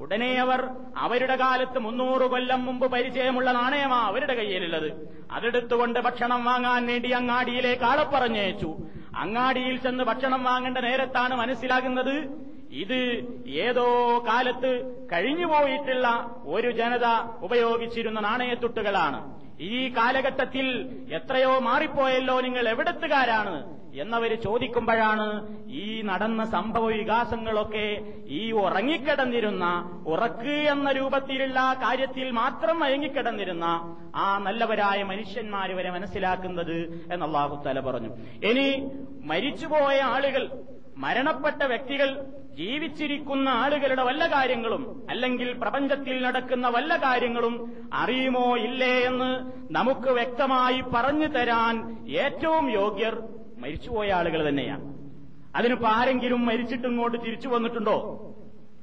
ഉടനെ അവർ അവരുടെ കാലത്ത് മുന്നൂറ് കൊല്ലം മുമ്പ് പരിചയമുള്ള നാണയമാ അവരുടെ കയ്യിലുള്ളത്. അതെടുത്തുകൊണ്ട് ഭക്ഷണം വാങ്ങാൻ വേണ്ടി അങ്ങാടിയിലേക്ക് ആളെ പറഞ്ഞയച്ചു. അങ്ങാടിയിൽ ചെന്ന് ഭക്ഷണം വാങ്ങേണ്ട നേരത്താണ് മനസ്സിലാകുന്നത് ഇത് ഏതോ കാലത്ത് കഴിഞ്ഞുപോയിട്ടുള്ള ഒരു ജനത ഉപയോഗിച്ചിരുന്ന നാണയത്തുട്ടുകളാണ്. ഈ കാലഘട്ടത്തിൽ എത്രയോ മാറിപ്പോയല്ലോ നിങ്ങൾ എവിടത്തുകാരാണ്? എന്നവര് ചോദിക്കുമ്പോഴാണ് ഈ നടന്ന സംഭവ വികാസങ്ങളൊക്കെ ഈ ഉറങ്ങിക്കിടന്നിരുന്ന ഉറക്ക് എന്ന രൂപത്തിലുള്ള കാര്യത്തിൽ മാത്രം മയങ്ങിക്കിടന്നിരുന്ന ആ നല്ലവരായ മനുഷ്യന്മാർ വരെ മനസ്സിലാക്കുന്നത് എന്നല്ലാഹു അള്ളാഹുത്തല പറഞ്ഞു. ഇനി മരിച്ചുപോയ ആളുകൾ മരണപ്പെട്ട വ്യക്തികൾ ജീവിച്ചിരിക്കുന്ന ആളുകളുടെ വല്ല കാര്യങ്ങളും അല്ലെങ്കിൽ പ്രപഞ്ചത്തിൽ നടക്കുന്ന വല്ല കാര്യങ്ങളും അറിയുമോ ഇല്ലേ എന്ന് നമുക്ക് വ്യക്തമായി പറഞ്ഞു തരാൻ ഏറ്റവും യോഗ്യർ മരിച്ചുപോയ ആളുകൾ തന്നെയാണ്. അതിനിപ്പോ ആരെങ്കിലും മരിച്ചിട്ട് ഇങ്ങോട്ട് തിരിച്ചു വന്നിട്ടുണ്ടോ?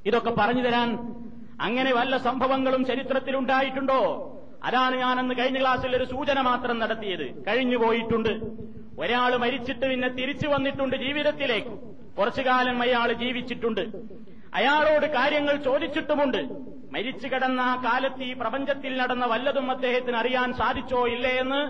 ഇതൊക്കെ പറഞ്ഞു തരാൻ അങ്ങനെ വല്ല സംഭവങ്ങളും ചരിത്രത്തിലുണ്ടായിട്ടുണ്ടോ അതാണ് ഞാനന്ന് കഴിഞ്ഞ ക്ലാസ്സിൽ ഒരു സൂചന മാത്രം നടത്തിയത്. കഴിഞ്ഞു പോയിട്ടുണ്ട്. ഒരാൾ മരിച്ചിട്ട് പിന്നെ തിരിച്ചു വന്നിട്ടുണ്ട് ജീവിതത്തിലേക്ക്. കുറച്ചു കാലം അയാൾ ജീവിച്ചിട്ടുണ്ട്. അയാളോട് കാര്യങ്ങൾ ചോദിച്ചിട്ടുമുണ്ട്. മരിച്ചു കിടന്ന ആ കാലത്ത് ഈ പ്രപഞ്ചത്തിൽ നടന്ന വല്ലതും അദ്ദേഹത്തിന് അറിയാൻ സാധിച്ചോ ഇല്ലേ എന്ന്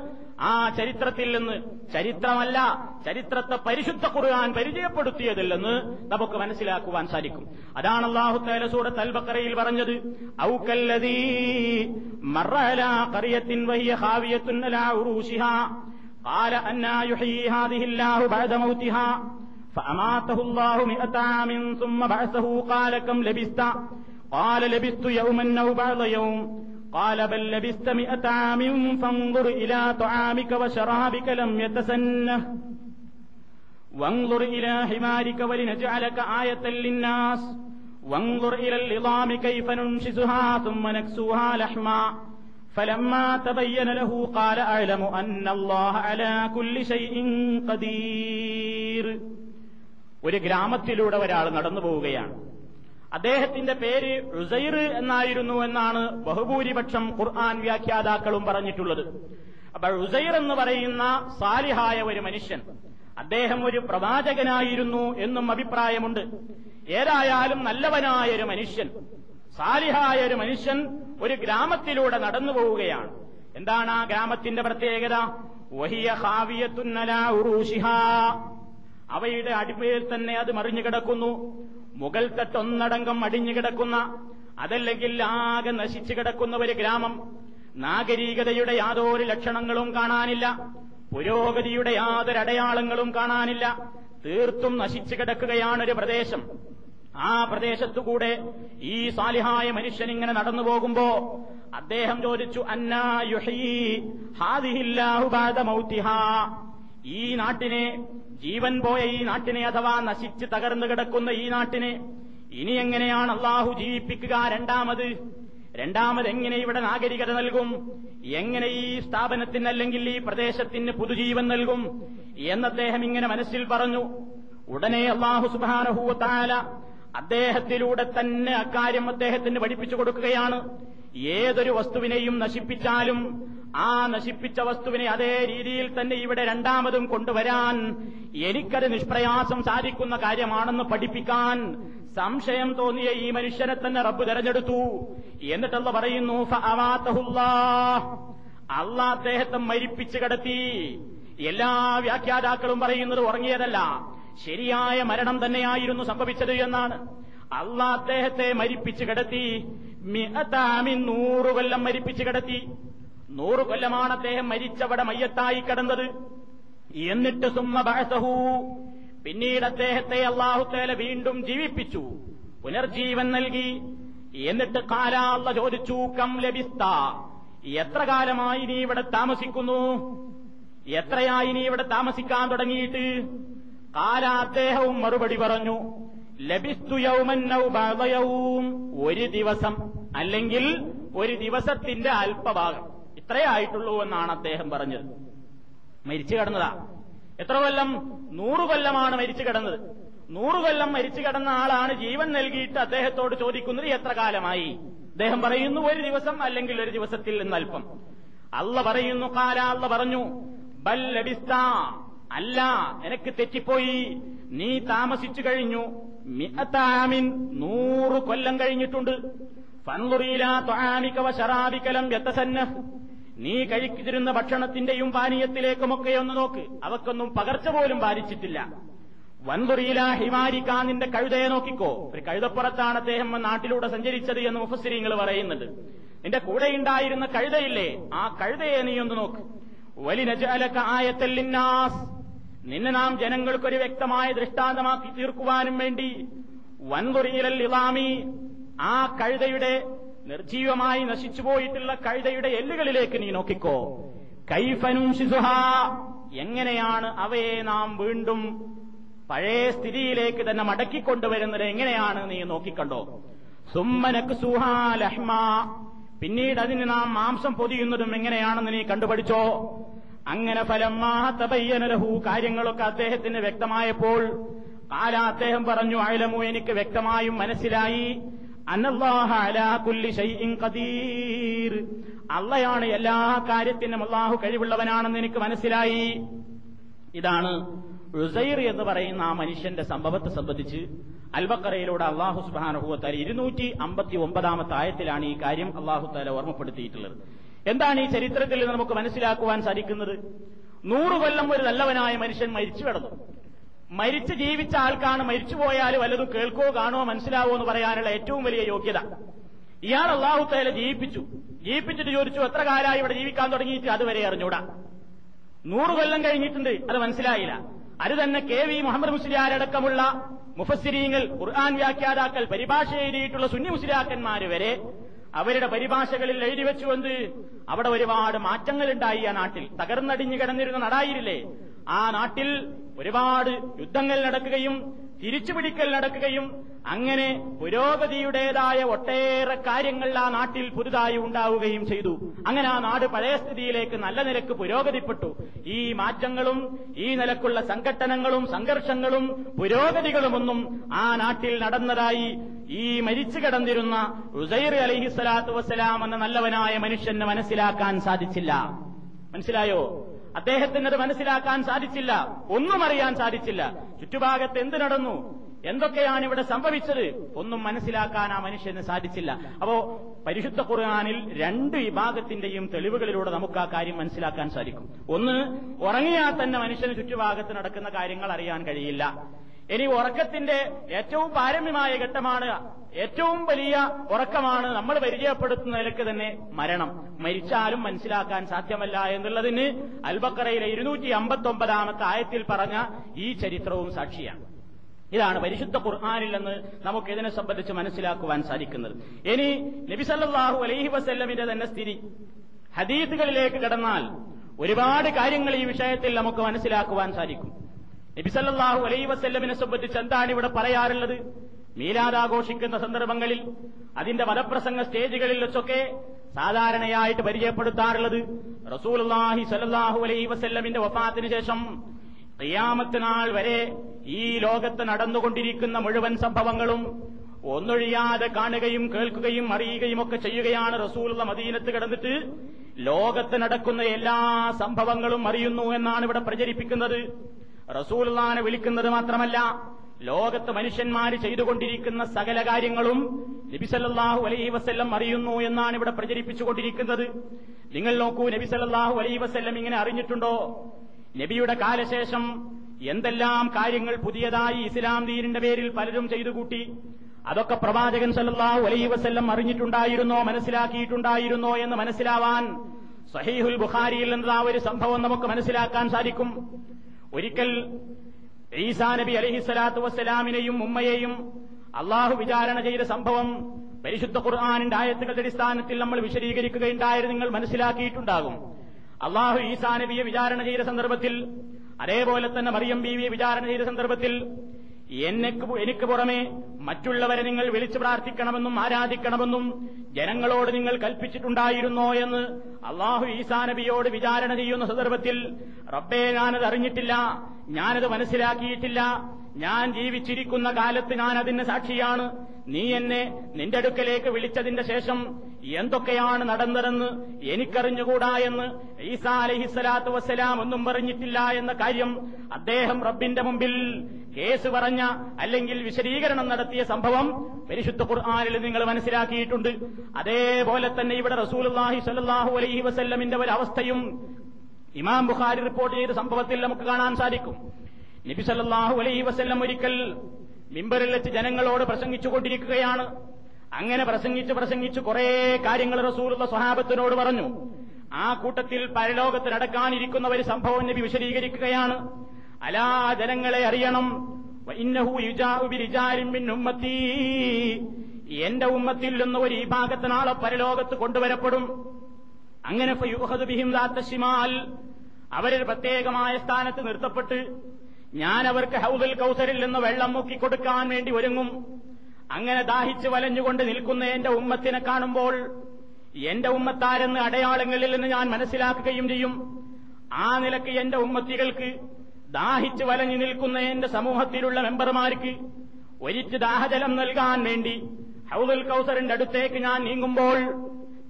ആ ചരിത്രത്തിൽ നിന്ന് ചരിത്രമല്ല ചരിത്രത്തെ പരിശുദ്ധ ഖുർആൻ പരിചയപ്പെടുത്തിയതില്ലെന്ന് നമുക്ക് മനസ്സിലാക്കുവാൻ സാധിക്കും അതാണ് അള്ളാഹു തആല സൂറത്ത് അൽ ബഖറയിൽ പറഞ്ഞത് ഔകല്ലദീ മറഅലാ ഖറിയത്തിൻ വഹിയ ഖാവിയത്തുൻ അലാ ഉറൂശിഹാ قال أنا يحيي هذه الله بعد موتها فأماته الله مئة عام ثم بعثه قال كم لبست قال لبست يوما أو بعض يوم قال بل لبست مئة عام فانظر إلى طعامك وشرابك لم يتسنه وانظر إلى حمارك ولنجعلك آية للناس وانظر إلى العظام كيف ننشزها ثم نكسوها لحما فلما تبين له قال أعلم أن الله على كل شيء قدير ഒരു ഗ്രാമത്തിലൂടെ ഒരാൾ നടന്നു പോവുകയാണ് അദ്ദേഹത്തിന്റെ പേര് റുസൈർ എന്നായിരുന്നു എന്നാണ് ബഹുഭൂരിപക്ഷം ഖുർആൻ വ്യാഖ്യാതാക്കളും പറഞ്ഞിട്ടുള്ളത്. അപ്പൊ റുസൈർ എന്ന് പറയുന്ന സാലിഹായ ഒരു മനുഷ്യൻ അദ്ദേഹം ഒരു പ്രവാചകനായിരുന്നു എന്നും അഭിപ്രായമുണ്ട്. ഏതായാലും നല്ലവനായ ഒരു മനുഷ്യൻ സാലിഹായ ഒരു മനുഷ്യൻ ഒരു ഗ്രാമത്തിലൂടെ നടന്നു പോവുകയാണ്. എന്താണ് ആ ഗ്രാമത്തിന്റെ പ്രത്യേകത? വഹിയ ഹാവിയത്തുന്നല ഉറൂഷിഹ അവയുടെ അടിമയിൽ തന്നെ അത് മറിഞ്ഞു കിടക്കുന്നു മുകൾ തട്ടൊന്നടങ്കം അടിഞ്ഞു കിടക്കുന്ന അതല്ലെങ്കിൽ ആകെ നശിച്ചു കിടക്കുന്ന ഒരു ഗ്രാമം. നാഗരീകതയുടെ യാതൊരു ലക്ഷണങ്ങളും കാണാനില്ല. പുരോഗതിയുടെ യാതൊരു അടയാളങ്ങളും കാണാനില്ല. തീർത്തും നശിച്ചു കിടക്കുകയാണൊരു പ്രദേശം. ആ പ്രദേശത്തുകൂടെ ഈ സാലിഹായ മനുഷ്യൻ ഇങ്ങനെ നടന്നു പോകുമ്പോ അദ്ദേഹം ചോദിച്ചു അന്നാ യുഹീ ഹാദിഹില്ലാഹു മൗതിഹാ ഈ നാട്ടിനെ ജീവൻ പോയ ഈ നാട്ടിനെ അഥവാ നശിച്ച് തകർന്നു കിടക്കുന്ന ഈ നാട്ടിനെ ഇനി എങ്ങനെയാണ് അള്ളാഹു ജീവിപ്പിക്കുക? രണ്ടാമത് രണ്ടാമത് എങ്ങനെ ഇവിടെ നാഗരികത നൽകും? എങ്ങനെ ഈ സ്ഥാപനത്തിന് അല്ലെങ്കിൽ ഈ പ്രദേശത്തിന് പുതുജീവൻ നൽകും? എന്ന് അദ്ദേഹം ഇങ്ങനെ മനസ്സിൽ പറഞ്ഞു. ഉടനെ അള്ളാഹു സുബാനഹൂത്താല അദ്ദേഹത്തിലൂടെ തന്നെ അക്കാര്യം അദ്ദേഹത്തിന് പഠിപ്പിച്ചു കൊടുക്കുകയാണ്. ഏതൊരു വസ്തുവിനെയും നശിപ്പിച്ചാലും ആ നശിപ്പിച്ച വസ്തുവിനെ അതേ രീതിയിൽ തന്നെ ഇവിടെ രണ്ടാമതും കൊണ്ടുവരാൻ എനിക്കത് നിഷ്പ്രയാസം സാധിക്കുന്ന കാര്യമാണെന്ന് പഠിപ്പിക്കാൻ സംശയം തോന്നിയ ഈ മനുഷ്യനെ തന്നെ റബ്ബ് തെരഞ്ഞെടുത്തു. എന്നിട്ടല്ല പറയുന്നു അള്ളാ അദ്ദേഹത്തെ മരിപ്പിച്ചു കിടത്തി. എല്ലാ വ്യാഖ്യാതാക്കളും പറയുന്നത് ഉറങ്ങിയതല്ല. ശരിയായ മരണം തന്നെയായിരുന്നു സംഭവിച്ചത് എന്നാണ്. അള്ളാ അദ്ദേഹത്തെ മരിപ്പിച്ചു കിടത്തി. മിഅതാമിൻ നൂറ് കൊല്ലം മരിപ്പിച്ചു കിടത്തി. നൂറ് കൊല്ലമാണ് അദ്ദേഹം മരിച്ചവിടെ മയ്യത്തായി കിടന്നത്. എന്നിട്ട് സുമ്മ ബഅസഹു. പിന്നീട് അദ്ദേഹത്തെ അള്ളാഹുത്തേല വീണ്ടും ജീവിപ്പിച്ചു. പുനർജീവൻ നൽകി. എന്നിട്ട് കാലാള്ള ചോദിച്ചു കം ലഭിസ്ത? എത്ര കാലമായി നീ ഇവിടെ താമസിക്കുന്നു? എത്രയായി നീ ഇവിടെ താമസിക്കാൻ തുടങ്ങിയിട്ട്? കാല അദ്ദേഹവും മറുപടി പറഞ്ഞു ലഭിസ്തു യൗമന്നൗബാധയവും ഒരു ദിവസം അല്ലെങ്കിൽ ഒരു ദിവസത്തിന്റെ അല്പഭാഗം. ഇത്രേ ആയിട്ടുള്ളൂ എന്നാണ് അദ്ദേഹം പറഞ്ഞത്. മരിച്ചു കിടന്നതാ. എത്ര കൊല്ലം? നൂറു കൊല്ലമാണ് മരിച്ചു കിടന്നത്. നൂറു കൊല്ലം മരിച്ചു കിടന്ന ആളാണ് ജീവൻ നൽകിയിട്ട് അദ്ദേഹത്തോട് ചോദിക്കുന്നത് എത്ര കാലമായി? അദ്ദേഹം പറയുന്നു ഒരു ദിവസം അല്ലെങ്കിൽ ഒരു ദിവസത്തിൽ നിന്ന് അല്പം. അല്ല പറയുന്നു കാല അല്ല പറഞ്ഞു ബല്ലടിസ്ത ലബിസ്ത അല്ല എനക്ക് തെറ്റിപ്പോയി. നീ താമസിച്ചു കഴിഞ്ഞു. മിഅത്താമിൻ നൂറ് കൊല്ലം കഴിഞ്ഞിട്ടുണ്ട്. ഫൻലുറീല ത്വാമിക ശറാബിക്കലം ശറാബികലം നീ കഴിച്ചിരുന്ന ഭക്ഷണത്തിന്റെയും പാനീയത്തിലേക്കുമൊക്കെ ഒന്ന് നോക്ക്. അവക്കൊന്നും പകർച്ച പോലും ബാധിച്ചിട്ടില്ല. വൻതുറിയില ഹിമാരിക്ക നിന്റെ കഴുതയെ നോക്കിക്കോ. ഒരു കഴുതപ്പുറത്താണ് അദ്ദേഹം നാട്ടിലൂടെ സഞ്ചരിച്ചത് എന്ന് മുഫസ്സിരിങ്ങൾ പറയുന്നുണ്ട്. നിന്റെ കൂടെ ഉണ്ടായിരുന്ന കഴുതയില്ലേ? ആ കഴുതയെ നീ ഒന്ന് നോക്ക്. വലിനജാലക്ക ആയത്തല്ലിന്നാസ് നിന്നെ നാം ജനങ്ങൾക്കൊരു വ്യക്തമായ ദൃഷ്ടാന്തമാക്കി തീർക്കുവാനും വേണ്ടി വൻതുറിയിലൽ ഇളാമി ആ കഴുതയുടെ നിർജീവമായി നശിച്ചുപോയിട്ടുള്ള കഴുതയുടെ എല്ലുകളിലേക്ക് നീ നോക്കിക്കോ. കൈഫനും ശിസുഹ എങ്ങനെയാണ് അവയെ നാം വീണ്ടും പഴയ സ്ഥിതിയിലേക്ക് തന്നെ മടക്കിക്കൊണ്ടുവരുന്നത്? എങ്ങനെയാണ് നീ നോക്കിക്കണ്ടോ? സുമ്മനക്ക് സുഹാലഹ്മ പിന്നീട് അതിന് നാം മാംസം പൊതിയുന്നതും എങ്ങനെയാണെന്ന് നീ കണ്ടുപഠിച്ചോ? അങ്ങനെ ഫലമാഹത്തപയ്യനലഹു കാര്യങ്ങളൊക്കെ അദ്ദേഹത്തിന് വ്യക്തമായപ്പോൾ കാല അദ്ദേഹം പറഞ്ഞു അയലമു എനിക്ക് വ്യക്തമായും മനസ്സിലായി. ഖദീർ. അള്ളയാണ് എല്ലാ കാര്യത്തിനും അള്ളാഹു കഴിവുള്ളവനാണെന്ന് എനിക്ക് മനസ്സിലായി. ഇതാണ് റുസൈർ എന്ന് പറയുന്ന ആ മനുഷ്യന്റെ സംഭവത്തെ സംബന്ധിച്ച് അൽബക്കറയിലൂടെ അള്ളാഹു സുബാനുഭവത്താൽ ഇരുന്നൂറ്റി അമ്പത്തി ഒമ്പതാമത്തെ ആയത്തിലാണ് ഈ കാര്യം അള്ളാഹു താല ഓർമ്മപ്പെടുത്തിയിട്ടുള്ളത്. എന്താണ് ഈ ചരിത്രത്തിൽ നമുക്ക് മനസ്സിലാക്കുവാൻ സാധിക്കുന്നത്? നൂറു കൊല്ലം ഒരു നല്ലവനായ മനുഷ്യൻ മരിച്ചു കിടന്നു. മരിച്ച് ജീവിച്ച ആൾക്കാണ് മരിച്ചുപോയാൽ വല്ലതും കേൾക്കോ കാണുമോ മനസ്സിലാവോ എന്ന് പറയാനുള്ള ഏറ്റവും വലിയ യോഗ്യത. ഇയാൾ അള്ളാഹുത്തേലെ തേല ജീവിപ്പിച്ചു. ജീവിപ്പിച്ചിട്ട് ചോദിച്ചു എത്ര കാലമായി ഇവിടെ ജീവിക്കാൻ തുടങ്ങിയിട്ട്? അതുവരെ അറിഞ്ഞൂടാ. നൂറ് കൊല്ലം കഴിഞ്ഞിട്ടുണ്ട്. അത് മനസ്സിലായില്ല. അത് തന്നെ കെ വി മുഹമ്മദ് മുസ്ലിയാരടക്കമുള്ള മുഫസ്സിരീങ്ങൾ ഖുർആൻ വ്യാഖ്യാതാക്കൾ പരിഭാഷ എഴുതിയിട്ടുള്ള സുന്നി മുസ്ലിയാക്കന്മാര് വരെ അവരുടെ പരിഭാഷകളിൽ എഴുതി വെച്ചുകൊണ്ട് അവിടെ ഒരുപാട് മാറ്റങ്ങളുണ്ടായി ആ നാട്ടിൽ. തകർന്നടിഞ്ഞു കിടന്നിരുന്ന നടായിരില്ലേ ആ നാട്ടിൽ ഒരുപാട് യുദ്ധങ്ങൾ നടക്കുകയും തിരിച്ചുപിടിക്കൽ നടക്കുകയും അങ്ങനെ പുരോഗതിയുടേതായ ഒട്ടേറെ കാര്യങ്ങൾ ആ നാട്ടിൽ പുതുതായി ഉണ്ടാവുകയും ചെയ്തു. അങ്ങനെ ആ നാട് പഴയ സ്ഥിതിയിലേക്ക് നല്ല നിരക്ക് പുരോഗതിപ്പെട്ടു. ഈ മാറ്റങ്ങളും ഈ നിലക്കുള്ള സംഘട്ടനങ്ങളും സംഘർഷങ്ങളും പുരോഗതികളുമൊന്നും ആ നാട്ടിൽ നടന്നതായി ഈ മരിച്ചു കിടന്നിരുന്ന ഉസൈർ അലിഹിസ്വലാത്തു വസ്സലാം എന്ന നല്ലവനായ മനുഷ്യന് മനസ്സിലാക്കാൻ സാധിച്ചില്ല. മനസ്സിലായോ? അദ്ദേഹത്തിന് അത് മനസ്സിലാക്കാൻ സാധിച്ചില്ല. ഒന്നും അറിയാൻ സാധിച്ചില്ല. ചുറ്റുഭാഗത്ത് എന്ത് നടന്നു? എന്തൊക്കെയാണ് ഇവിടെ സംഭവിച്ചത്? ഒന്നും മനസ്സിലാക്കാൻ ആ മനുഷ്യന് സാധിച്ചില്ല. അപ്പോ പരിശുദ്ധ ഖുർആാനിൽ രണ്ട് വിഭാഗത്തിന്റെയും തെളിവുകളിലൂടെ നമുക്ക് ആ കാര്യം മനസ്സിലാക്കാൻ സാധിക്കും. ഒന്ന് ഉറങ്ങിയാൽ തന്നെ മനുഷ്യന് ചുറ്റുഭാഗത്ത് നടക്കുന്ന കാര്യങ്ങൾ അറിയാൻ കഴിയില്ല. ഇനി ഉറക്കത്തിന്റെ ഏറ്റവും പാരമ്യമായ ഘട്ടമാണ് ഏറ്റവും വലിയ ഉറക്കമാണ് നമ്മൾ പരിചയപ്പെടുത്തുന്ന നിലയ്ക്ക് തന്നെ മരണം. മരിച്ചാലും മനസ്സിലാക്കാൻ സാധ്യമല്ല എന്നുള്ളതിന് അൽബക്കറയിലെ ഇരുന്നൂറ്റി അമ്പത്തി ഒമ്പതാമത്തെ ആയത്തിൽ പറഞ്ഞ ഈ ചരിത്രവും സാക്ഷിയാണ്. ഇതാണ് പരിശുദ്ധ ഖുർആാനിൽ നിന്ന് നമുക്ക് ഇതിനെ സംബന്ധിച്ച് മനസ്സിലാക്കുവാൻ സാധിക്കുന്നത്. ഇനി നബിസല്ലാഹു അലൈഹി വസല്ലമിന്റെ തന്നെ സ്ഥിതി. ഹദീസുകളിലേക്ക് കടന്നാൽ ഒരുപാട് കാര്യങ്ങൾ ഈ വിഷയത്തിൽ നമുക്ക് മനസ്സിലാക്കുവാൻ സാധിക്കും. നബിസല്ലാഹു അലൈ വസ്ല്ലമിനെ സംബന്ധിച്ച് എന്താണ് ഇവിടെ പറയാറുള്ളത്? മീലാദ് ആഘോഷിക്കുന്ന സന്ദർഭങ്ങളിൽ അതിന്റെ വധപ്രസംഗ സ്റ്റേജുകളിൽ വെച്ചൊക്കെ സാധാരണയായിട്ട് പരിചയപ്പെടുത്താറുള്ളത് റസൂൽഹി സല്ലാഹു അലൈ വസ്ല്ലമിന്റെ വഫാത്തിന് ശേഷം റിയാമത്തിനാൾ വരെ ഈ ലോകത്ത് നടന്നുകൊണ്ടിരിക്കുന്ന മുഴുവൻ സംഭവങ്ങളും ഒന്നൊഴിയാതെ കാണുകയും കേൾക്കുകയും അറിയുകയും ഒക്കെ ചെയ്യുകയാണ് റസൂലുള്ള മദീനത്ത് കിടന്നിട്ട് ലോകത്ത് നടക്കുന്ന എല്ലാ സംഭവങ്ങളും അറിയുന്നു എന്നാണ് ഇവിടെ പ്രചരിപ്പിക്കുന്നത്. റസൂലുള്ളാനെ വിളിക്കുന്നത് മാത്രമല്ല ലോകത്ത് മനുഷ്യന്മാർ ചെയ്തുകൊണ്ടിരിക്കുന്ന സകല കാര്യങ്ങളും നബിസല്ലാഹു അലൈഹി വസ്ല്ലം അറിയുന്നു എന്നാണ് ഇവിടെ പ്രചരിപ്പിച്ചുകൊണ്ടിരിക്കുന്നത്. നിങ്ങൾ നോക്കൂ നബിസല്ലാഹു അലൈഹി വസ്ല്ലം ഇങ്ങനെ അറിഞ്ഞിട്ടുണ്ടോ? നബിയുടെ കാലശേഷം എന്തെല്ലാം കാര്യങ്ങൾ പുതിയതായി ഇസ്ലാം ദീനിന്റെ പേരിൽ പലരും ചെയ്തു കൂട്ടി അതൊക്കെ പ്രവാചകൻ സല്ലാഹു അലൈഹി വസ്ല്ലം അറിഞ്ഞിട്ടുണ്ടായിരുന്നോ മനസ്സിലാക്കിയിട്ടുണ്ടായിരുന്നോ എന്ന് മനസ്സിലാവാൻ സഹീഹുൽ ബുഖാരിയിൽ നിന്ന് ആ ഒരു സംഭവം നമുക്ക് മനസ്സിലാക്കാൻ സാധിക്കും. ഒരിക്കൽ ഈസാ നബി അലഹിസ്വലാത്തു വസ്സലാമിനെയും ഉമ്മയെയും അള്ളാഹു വിചാരണ ചെയ്ത സംഭവം പരിശുദ്ധ ഖുർആാനിന്റെ ആയത്തുകളുടെ അടിസ്ഥാനത്തിൽ നമ്മൾ വിശദീകരിക്കുകയുണ്ടായത് നിങ്ങൾ മനസ്സിലാക്കിയിട്ടുണ്ടാകും. അള്ളാഹു ഈസാ നബിയെ വിചാരണ ചെയ്ത സന്ദർഭത്തിൽ അതേപോലെ തന്നെ മറിയം ബീവിയെ വിചാരണ ചെയ്ത സന്ദർഭത്തിൽ എന്നെക്ക് എനിക്ക് പുറമെ മറ്റുള്ളവരെ നിങ്ങൾ വിളിച്ചു പ്രാർത്ഥിക്കണമെന്നും ആരാധിക്കണമെന്നും ജനങ്ങളോട് നിങ്ങൾ കൽപ്പിച്ചിട്ടുണ്ടായിരുന്നോ എന്ന് അള്ളാഹു ഈസാ നബിയോട് വിചാരണ ചെയ്യുന്ന സന്ദർഭത്തിൽ റബ്ബേ ഞാനത് അറിഞ്ഞിട്ടില്ല ഞാനത് മനസ്സിലാക്കിയിട്ടില്ല ഞാൻ ജീവിച്ചിരിക്കുന്ന കാലത്ത് ഞാൻ അതിന് സാക്ഷിയാണ്. നീ എന്നെ നിന്റെ അടുക്കലേക്ക് വിളിച്ചതിന്റെ ശേഷം എന്തൊക്കെയാണ് നടന്നതെന്ന് എനിക്കറിഞ്ഞുകൂടാ എന്ന് ഈസാ അലഹിസ്സലാത്തു വസ്സലാം ഒന്നും പറഞ്ഞിട്ടില്ല എന്ന കാര്യം അദ്ദേഹം റബ്ബിന്റെ മുമ്പിൽ കേസ് പറഞ്ഞ അല്ലെങ്കിൽ വിശദീകരണം നടത്തിയ സംഭവം പരിശുദ്ധ ഖുർആാനിൽ നിങ്ങൾ മനസ്സിലാക്കിയിട്ടുണ്ട്. അതേപോലെ തന്നെ ഇവിടെ റസൂലുള്ളാഹി സ്വല്ലല്ലാഹു അലൈഹി വസ്ല്ലമിന്റെ ഒരു അവസ്ഥയും ഇമാം ബുഖാരി റിപ്പോർട്ട് ചെയ്ത സംഭവത്തിൽ നമുക്ക് കാണാൻ സാധിക്കും. നബി സല്ലാഹു അലൈഹി വസല്ലം ഒരിക്കൽ മിമ്പറിൽ വെച്ച് ജനങ്ങളോട് പ്രസംഗിച്ചുകൊണ്ടിരിക്കുകയാണ്. അങ്ങനെ പ്രസംഗിച്ച് പ്രസംഗിച്ച് കുറേ കാര്യങ്ങൾ റസൂലുള്ള സ്വഹാബത്തിനോട് പറഞ്ഞു. ആ കൂട്ടത്തിൽ പരലോകത്ത് നടക്കാനിരിക്കുന്ന ഒരു സംഭവം നബി വിശദീകരിക്കുകയാണ്. അലാ ജനങ്ങളെ അറിയണം. എന്റെ ഉമ്മത്തിൽ നിന്ന് ഒരു ഈ ഭാഗത്തിനാളെ പരലോകത്ത് കൊണ്ടുവരപ്പെടും. അങ്ങനെ അവരൊരു പ്രത്യേകമായ സ്ഥാനത്ത് നിർത്തപ്പെട്ട് ഞാൻ അവർക്ക് ഹൗദുൽ കൗസരിൽ നിന്ന് വെള്ളം മുക്കിക്കൊടുക്കാൻ വേണ്ടി ഒരുങ്ങും. അങ്ങനെ ദാഹിച്ച് വലഞ്ഞുകൊണ്ട് നിൽക്കുന്ന എന്റെ ഉമ്മത്തിനെ കാണുമ്പോൾ എന്റെ ഉമ്മത്താരെന്ന് അടയാളങ്ങളിൽ നിന്ന് ഞാൻ മനസ്സിലാക്കുകയും ചെയ്യും. ആ നിലയ്ക്ക് എന്റെ ഉമ്മത്തികൾക്ക് ദാഹിച്ച് വലഞ്ഞു നിൽക്കുന്ന എന്റെ സമൂഹത്തിലുള്ള മെമ്പർമാർക്ക് ഒരിച്ച് ദാഹജലം നൽകാൻ വേണ്ടി ഹൗദുൽ കൗസറിന്റെ അടുത്തേക്ക് ഞാൻ നീങ്ങുമ്പോൾ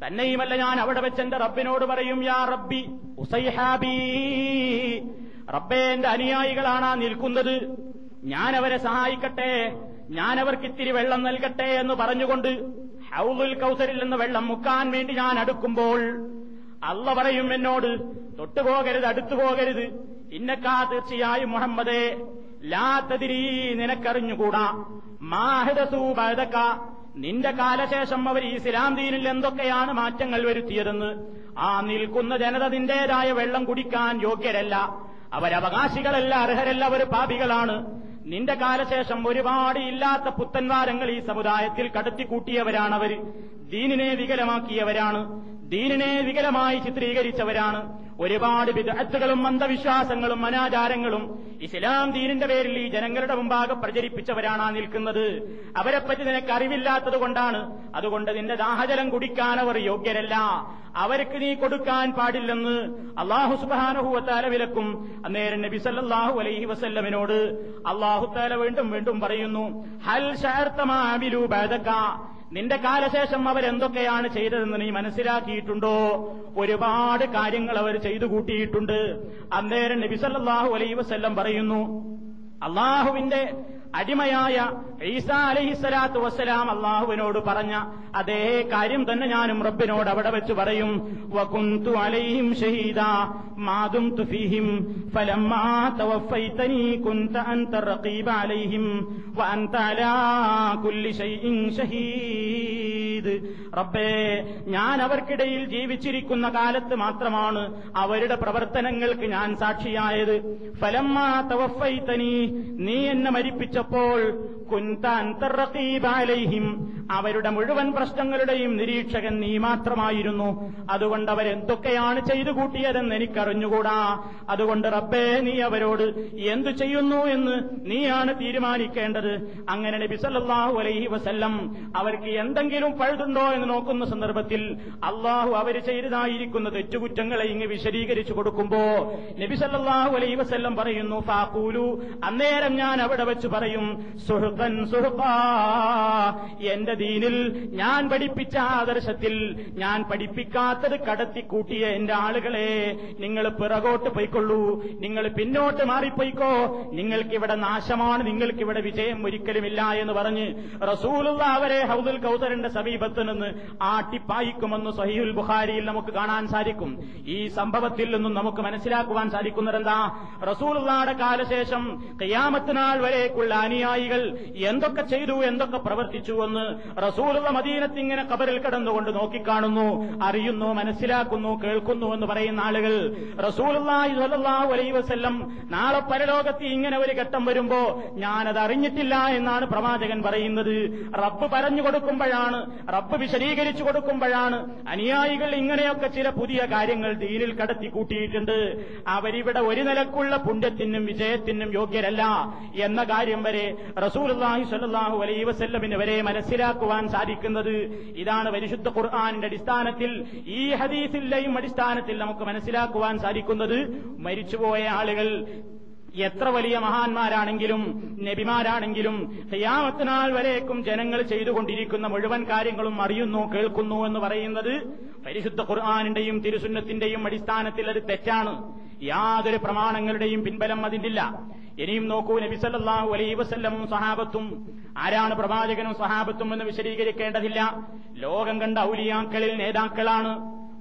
തന്നെയുമല്ല ഞാൻ അവിടെ വെച്ച് എന്റെ റബ്ബിനോട് പറയും യാ റബ്ബി ഉസൈഹാബി റബ്ബേ എന്റെ അനുയായികളാണ് നിൽക്കുന്നത്. ഞാൻ അവരെ സഹായിക്കട്ടെ. ഞാൻ അവർക്ക് ഇത്തിരി വെള്ളം നൽകട്ടെ എന്ന് പറഞ്ഞുകൊണ്ട് ഹൗലുൽ കൗസരിൽ നിന്ന് വെള്ളം മുക്കാൻ വേണ്ടി ഞാൻ അടുക്കുമ്പോൾ അല്ല പറയും എന്നോട് തൊട്ടുപോകരുത് അടുത്തു പോകരുത്. ഇന്നക്കാ തീർച്ചയായും മുഹമ്മദേ ലാ തതിരീ നിനക്കറിഞ്ഞുകൂടാ. മാഹിദസൂബതക്ക നിന്റെ കാലശേഷം അവർ ഇസ്ലാം ദീനിൽ എന്തൊക്കെയാണ് മാറ്റങ്ങൾ വരുത്തിയതെന്ന്? ആ നിൽക്കുന്ന ജനത നിന്റേതായ വെള്ളം കുടിക്കാൻ യോഗ്യരല്ല. അവരവകാശികളല്ല അർഹരല്ല അവർ പാപികളാണ്. നിന്റെ കാലശേഷം ഒരുപാട് ഇല്ലാത്ത പുത്തൻവാരങ്ങൾ ഈ സമുദായത്തിൽ കടത്തിക്കൂട്ടിയവരാണവർ ദീനിനെ വികലമാക്കിയവരാണ്. ദീനിനെ വികലമായി ചിത്രീകരിച്ചവരാണ്. ഒരുപാട് വിദഗ്ധകളും അന്ധവിശ്വാസങ്ങളും അനാചാരങ്ങളും ഇസ്ലാം ദീനിന്റെ പേരിൽ ഈ ജനങ്ങളുടെ മുമ്പാകെ പ്രചരിപ്പിച്ചവരാണ് നിൽക്കുന്നത്. അവരെപ്പറ്റി നിനക്ക് അറിവില്ലാത്തത് കൊണ്ടാണ്. അതുകൊണ്ട് നിന്റെ ദാഹജലം കുടിക്കാൻ അവർ യോഗ്യരല്ല. അവർക്ക് നീ കൊടുക്കാൻ പാടില്ലെന്ന് അള്ളാഹു സുബാനഹുവത്താല വിലക്കും. അന്നേരം നബി സല്ലാഹു അലൈഹി വസല്ലമിനോട് അള്ളാഹുത്താല വീണ്ടും വീണ്ടും പറയുന്നു ഹൽ ബദക നിന്റെ കാലശേഷം അവരെന്തൊക്കെയാണ് ചെയ്തതെന്ന് നീ മനസ്സിലാക്കിയിട്ടുണ്ടോ? ഒരുപാട് കാര്യങ്ങൾ അവർ ചെയ്തു കൂട്ടിയിട്ടുണ്ട്. അന്നേരം നബിസല്ലാഹു അലൈഹി വസല്ലം പറയുന്നു അള്ളാഹുവിന്റെ അടിമയായ ഈസാ അലഹിസ്സലാത്തു വസ്സലാം അള്ളാഹുവിനോട് പറഞ്ഞ അതേ കാര്യം തന്നെ ഞാനും റബ്ബിനോട് അവിടെ വെച്ച് പറയും. വകുന്തു അലൈഹിം ഷഹീദ മാതും തുഫീഹിം ഫലമ്മാ തവഫൈതനി കുന്ത അൻത റഖീബ അലൈഹിം വഅൻത അലാ കുല്ലി ഷൈഇൻ ഷഹീദ്. റബ്ബേ ഞാൻ അവർക്കിടയിൽ ജീവിച്ചിരിക്കുന്ന കാലത്ത് മാത്രമാണ് അവരുടെ പ്രവർത്തനങ്ങൾക്ക് ഞാൻ സാക്ഷിയായത്. ഫലമ്മാ തവഫൈതനി നീ എന്നെ കുന്താൻ തറക്കീബാലൈഹിം അവരുടെ മുഴുവൻ പ്രശ്നങ്ങളുടെയും നിരീക്ഷകൻ നീ മാത്രമായിരുന്നു. അതുകൊണ്ട് അവരെന്തൊക്കെയാണ് ചെയ്തു കൂട്ടിയതെന്ന് എനിക്കറിഞ്ഞുകൂടാ. അതുകൊണ്ട് റബ്ബേ നീ അവരോട് എന്തു ചെയ്യുന്നു എന്ന് നീയാണ് തീരുമാനിക്കേണ്ടത്. അങ്ങനെ നബി സല്ലല്ലാഹു അലൈഹി വസല്ലം അവർക്ക് എന്തെങ്കിലും പഴുതുണ്ടോ എന്ന് നോക്കുന്ന സന്ദർഭത്തിൽ അള്ളാഹു അവർ ചെയ്തതായിരിക്കുന്ന തെറ്റുകുറ്റങ്ങളെ ഇങ്ങ് വിശദീകരിച്ചു കൊടുക്കുമ്പോ നബി സല്ലല്ലാഹു അലൈഹി വസല്ലം പറയുന്നു ഫാക്കൂലു അന്നേരം ഞാൻ അവിടെ വെച്ച് പറയും. സുഹൃത്തൻ സുഹൃത്താ എന്റെ ദീനിൽ ഞാൻ പഠിപ്പിച്ച ആദർശത്തിൽ ഞാൻ പഠിപ്പിക്കാത്തത് കടത്തിക്കൂട്ടിയ എന്റെ ആളുകളെ നിങ്ങൾ പിറകോട്ട് പോയിക്കൊള്ളൂ. നിങ്ങൾ പിന്നോട്ട് മാറിപ്പോയിക്കോ. നിങ്ങൾക്കിവിടെ നാശമാണ് നിങ്ങൾക്കിവിടെ വിജയം ഒരിക്കലുമില്ല എന്ന് പറഞ്ഞ് റസൂലുള്ള അവരെ ഹൗദുൽ കൗസറിന്റെ സമീപത്ത് നിന്ന് ആട്ടിപ്പായിക്കുമെന്ന് സഹീഹുൽ ബുഖാരിയിൽ നമുക്ക് കാണാൻ സാധിക്കും. ഈ സംഭവത്തിൽ നിന്നും നമുക്ക് മനസ്സിലാക്കുവാൻ സാധിക്കുന്നതെന്താ? റസൂലുള്ളാടെ കാലശേഷം കയ്യാമത്തിനാൾ വരേക്കുള്ള അനുയായികൾ എന്തൊക്കെ ചെയ്തു എന്തൊക്കെ പ്രവർത്തിച്ചു എന്ന് റസൂലുള്ള മദീനത്ത് ഇങ്ങനെ കബറിൽ കിടന്നുകൊണ്ട് നോക്കിക്കാണുന്നു അറിയുന്നു മനസ്സിലാക്കുന്നു കേൾക്കുന്നു എന്ന് പറയുന്ന ആളുകൾ റസൂലുള്ളാഹി സ്വല്ലല്ലാഹു അലൈഹി വസല്ലം നാളെ പരലോകത്ത് ഇങ്ങനെ ഒരു ഘട്ടം വരുമ്പോ ഞാനത് അറിഞ്ഞിട്ടില്ല എന്നാണ് പ്രവാചകൻ പറയുന്നത്. റബ്ബ് പറഞ്ഞു കൊടുക്കുമ്പോഴാണ് റബ്ബ് വിശദീകരിച്ചു കൊടുക്കുമ്പോഴാണ് അനുയായികൾ ഇങ്ങനെയൊക്കെ ചില പുതിയ കാര്യങ്ങൾ ദീനിൽ കടത്തി കൂട്ടിയിട്ടുണ്ട് അവരിവിടെ ഒരു നിലക്കുള്ള പുണ്യത്തിനും വിജയത്തിനും യോഗ്യരല്ല എന്ന കാര്യം വരെ റസൂലുള്ളാഹി സ്വല്ലല്ലാഹു അലൈ വസല്ലമിന് വരെ മനസ്സിലാക്കുവാൻ സാധിക്കുന്നത് ഇതാണ് പരിശുദ്ധ ഖുർആാനിന്റെ അടിസ്ഥാനത്തിൽ. ഈ ഹദീസിന്റെയും അടിസ്ഥാനത്തിൽ നമുക്ക് മനസ്സിലാക്കുവാൻ സാധിക്കുന്നത് മരിച്ചുപോയ ആളുകൾ എത്ര വലിയ മഹാന്മാരാണെങ്കിലും നബിമാരാണെങ്കിലും ഹയാമത്തിനാൾ വരേക്കും ജനങ്ങൾ ചെയ്തുകൊണ്ടിരിക്കുന്ന മുഴുവൻ കാര്യങ്ങളും അറിയുന്നു കേൾക്കുന്നു എന്ന് പറയുന്നത് പരിശുദ്ധ ഖുർആാനിന്റെയും തിരുസുന്നത്തിന്റെയും അടിസ്ഥാനത്തിൽ അത് തെറ്റാണ്. യാതൊരു പ്രമാണങ്ങളുടെയും പിൻബലം അതിന്റില്ല ഇനിയും നോക്കൂ നബി സല്ലല്ലാഹു അലൈഹി വസല്ലം സഹാബത്തും ആരാണ് പ്രവാചകനും സഹാബത്തും എന്ന് വിശദീകരിക്കേണ്ടതില്ല. ലോകം കണ്ട ഔലിയാക്കളിൽ നേതാക്കളാണ്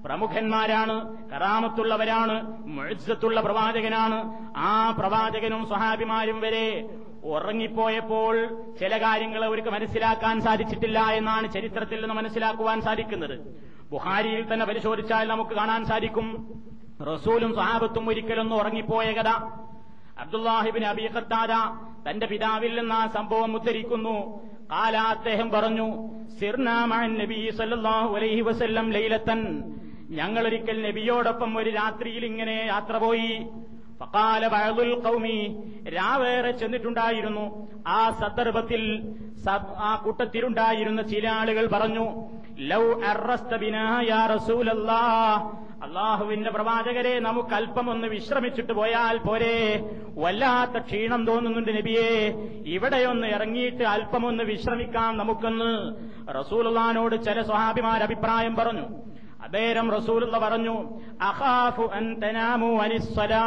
പ്രമുഖന്മാരാണ് കറാമത്തുള്ളവരാണ് മുഴുത്തുള്ള പ്രവാചകനാണ്. ആ പ്രവാചകനും സ്വഹാബിമാരും വരെ ഉറങ്ങിപ്പോയപ്പോൾ ചില കാര്യങ്ങൾ അവർക്ക് മനസ്സിലാക്കാൻ സാധിച്ചിട്ടില്ല എന്നാണ് ചരിത്രത്തിൽ നിന്ന് മനസ്സിലാക്കുവാൻ സാധിക്കുന്നത്. ബുഹാരിയിൽ തന്നെ പരിശോധിച്ചാൽ നമുക്ക് കാണാൻ സാധിക്കും. റസൂലും സ്വഹാബത്തും ഒരിക്കലൊന്നും ഉറങ്ങിപ്പോയ കഥ. അബ്ദുല്ലാഹിബിൻ അബി ഖത്താദ തന്റെ പിതാവിൽ നിന്ന് ആ സംഭവം ഉദ്ധരിക്കുന്നു. കാല അദ്ദേഹം പറഞ്ഞു അലൈഹി വസല്ലം ലൈലത്തൻ. ഞങ്ങളൊരിക്കൽ നബിയോടൊപ്പം ഒരു രാത്രിയിൽ ഇങ്ങനെ യാത്ര പോയി. ഫക്കാല ബഅദുൽ ഖൗമി രാവേറെ ചെന്നിട്ടുണ്ടായിരുന്നു. ആ സന്ദർഭത്തിൽ ആ കൂട്ടത്തിലുണ്ടായിരുന്ന ചില ആളുകൾ പറഞ്ഞു ലൗ യാ അള്ളാഹുവിന്റെ പ്രവാചകരെ നമുക്ക് അല്പം ഒന്ന് വിശ്രമിച്ചിട്ട് പോയാൽ പോരെ. വല്ലാത്ത ക്ഷീണം തോന്നുന്നുണ്ട് നബിയെ. ഇവിടെയൊന്ന് ഇറങ്ങിയിട്ട് അല്പമൊന്ന് വിശ്രമിക്കാം നമുക്കൊന്ന്. റസൂലുള്ളാനോട് ചില സ്വഹാബിമാർ അഭിപ്രായം പറഞ്ഞു അന്നേരം റസൂലുള്ള പറഞ്ഞു അഹാഫു അൻ തനാമു അനിസ്സലാ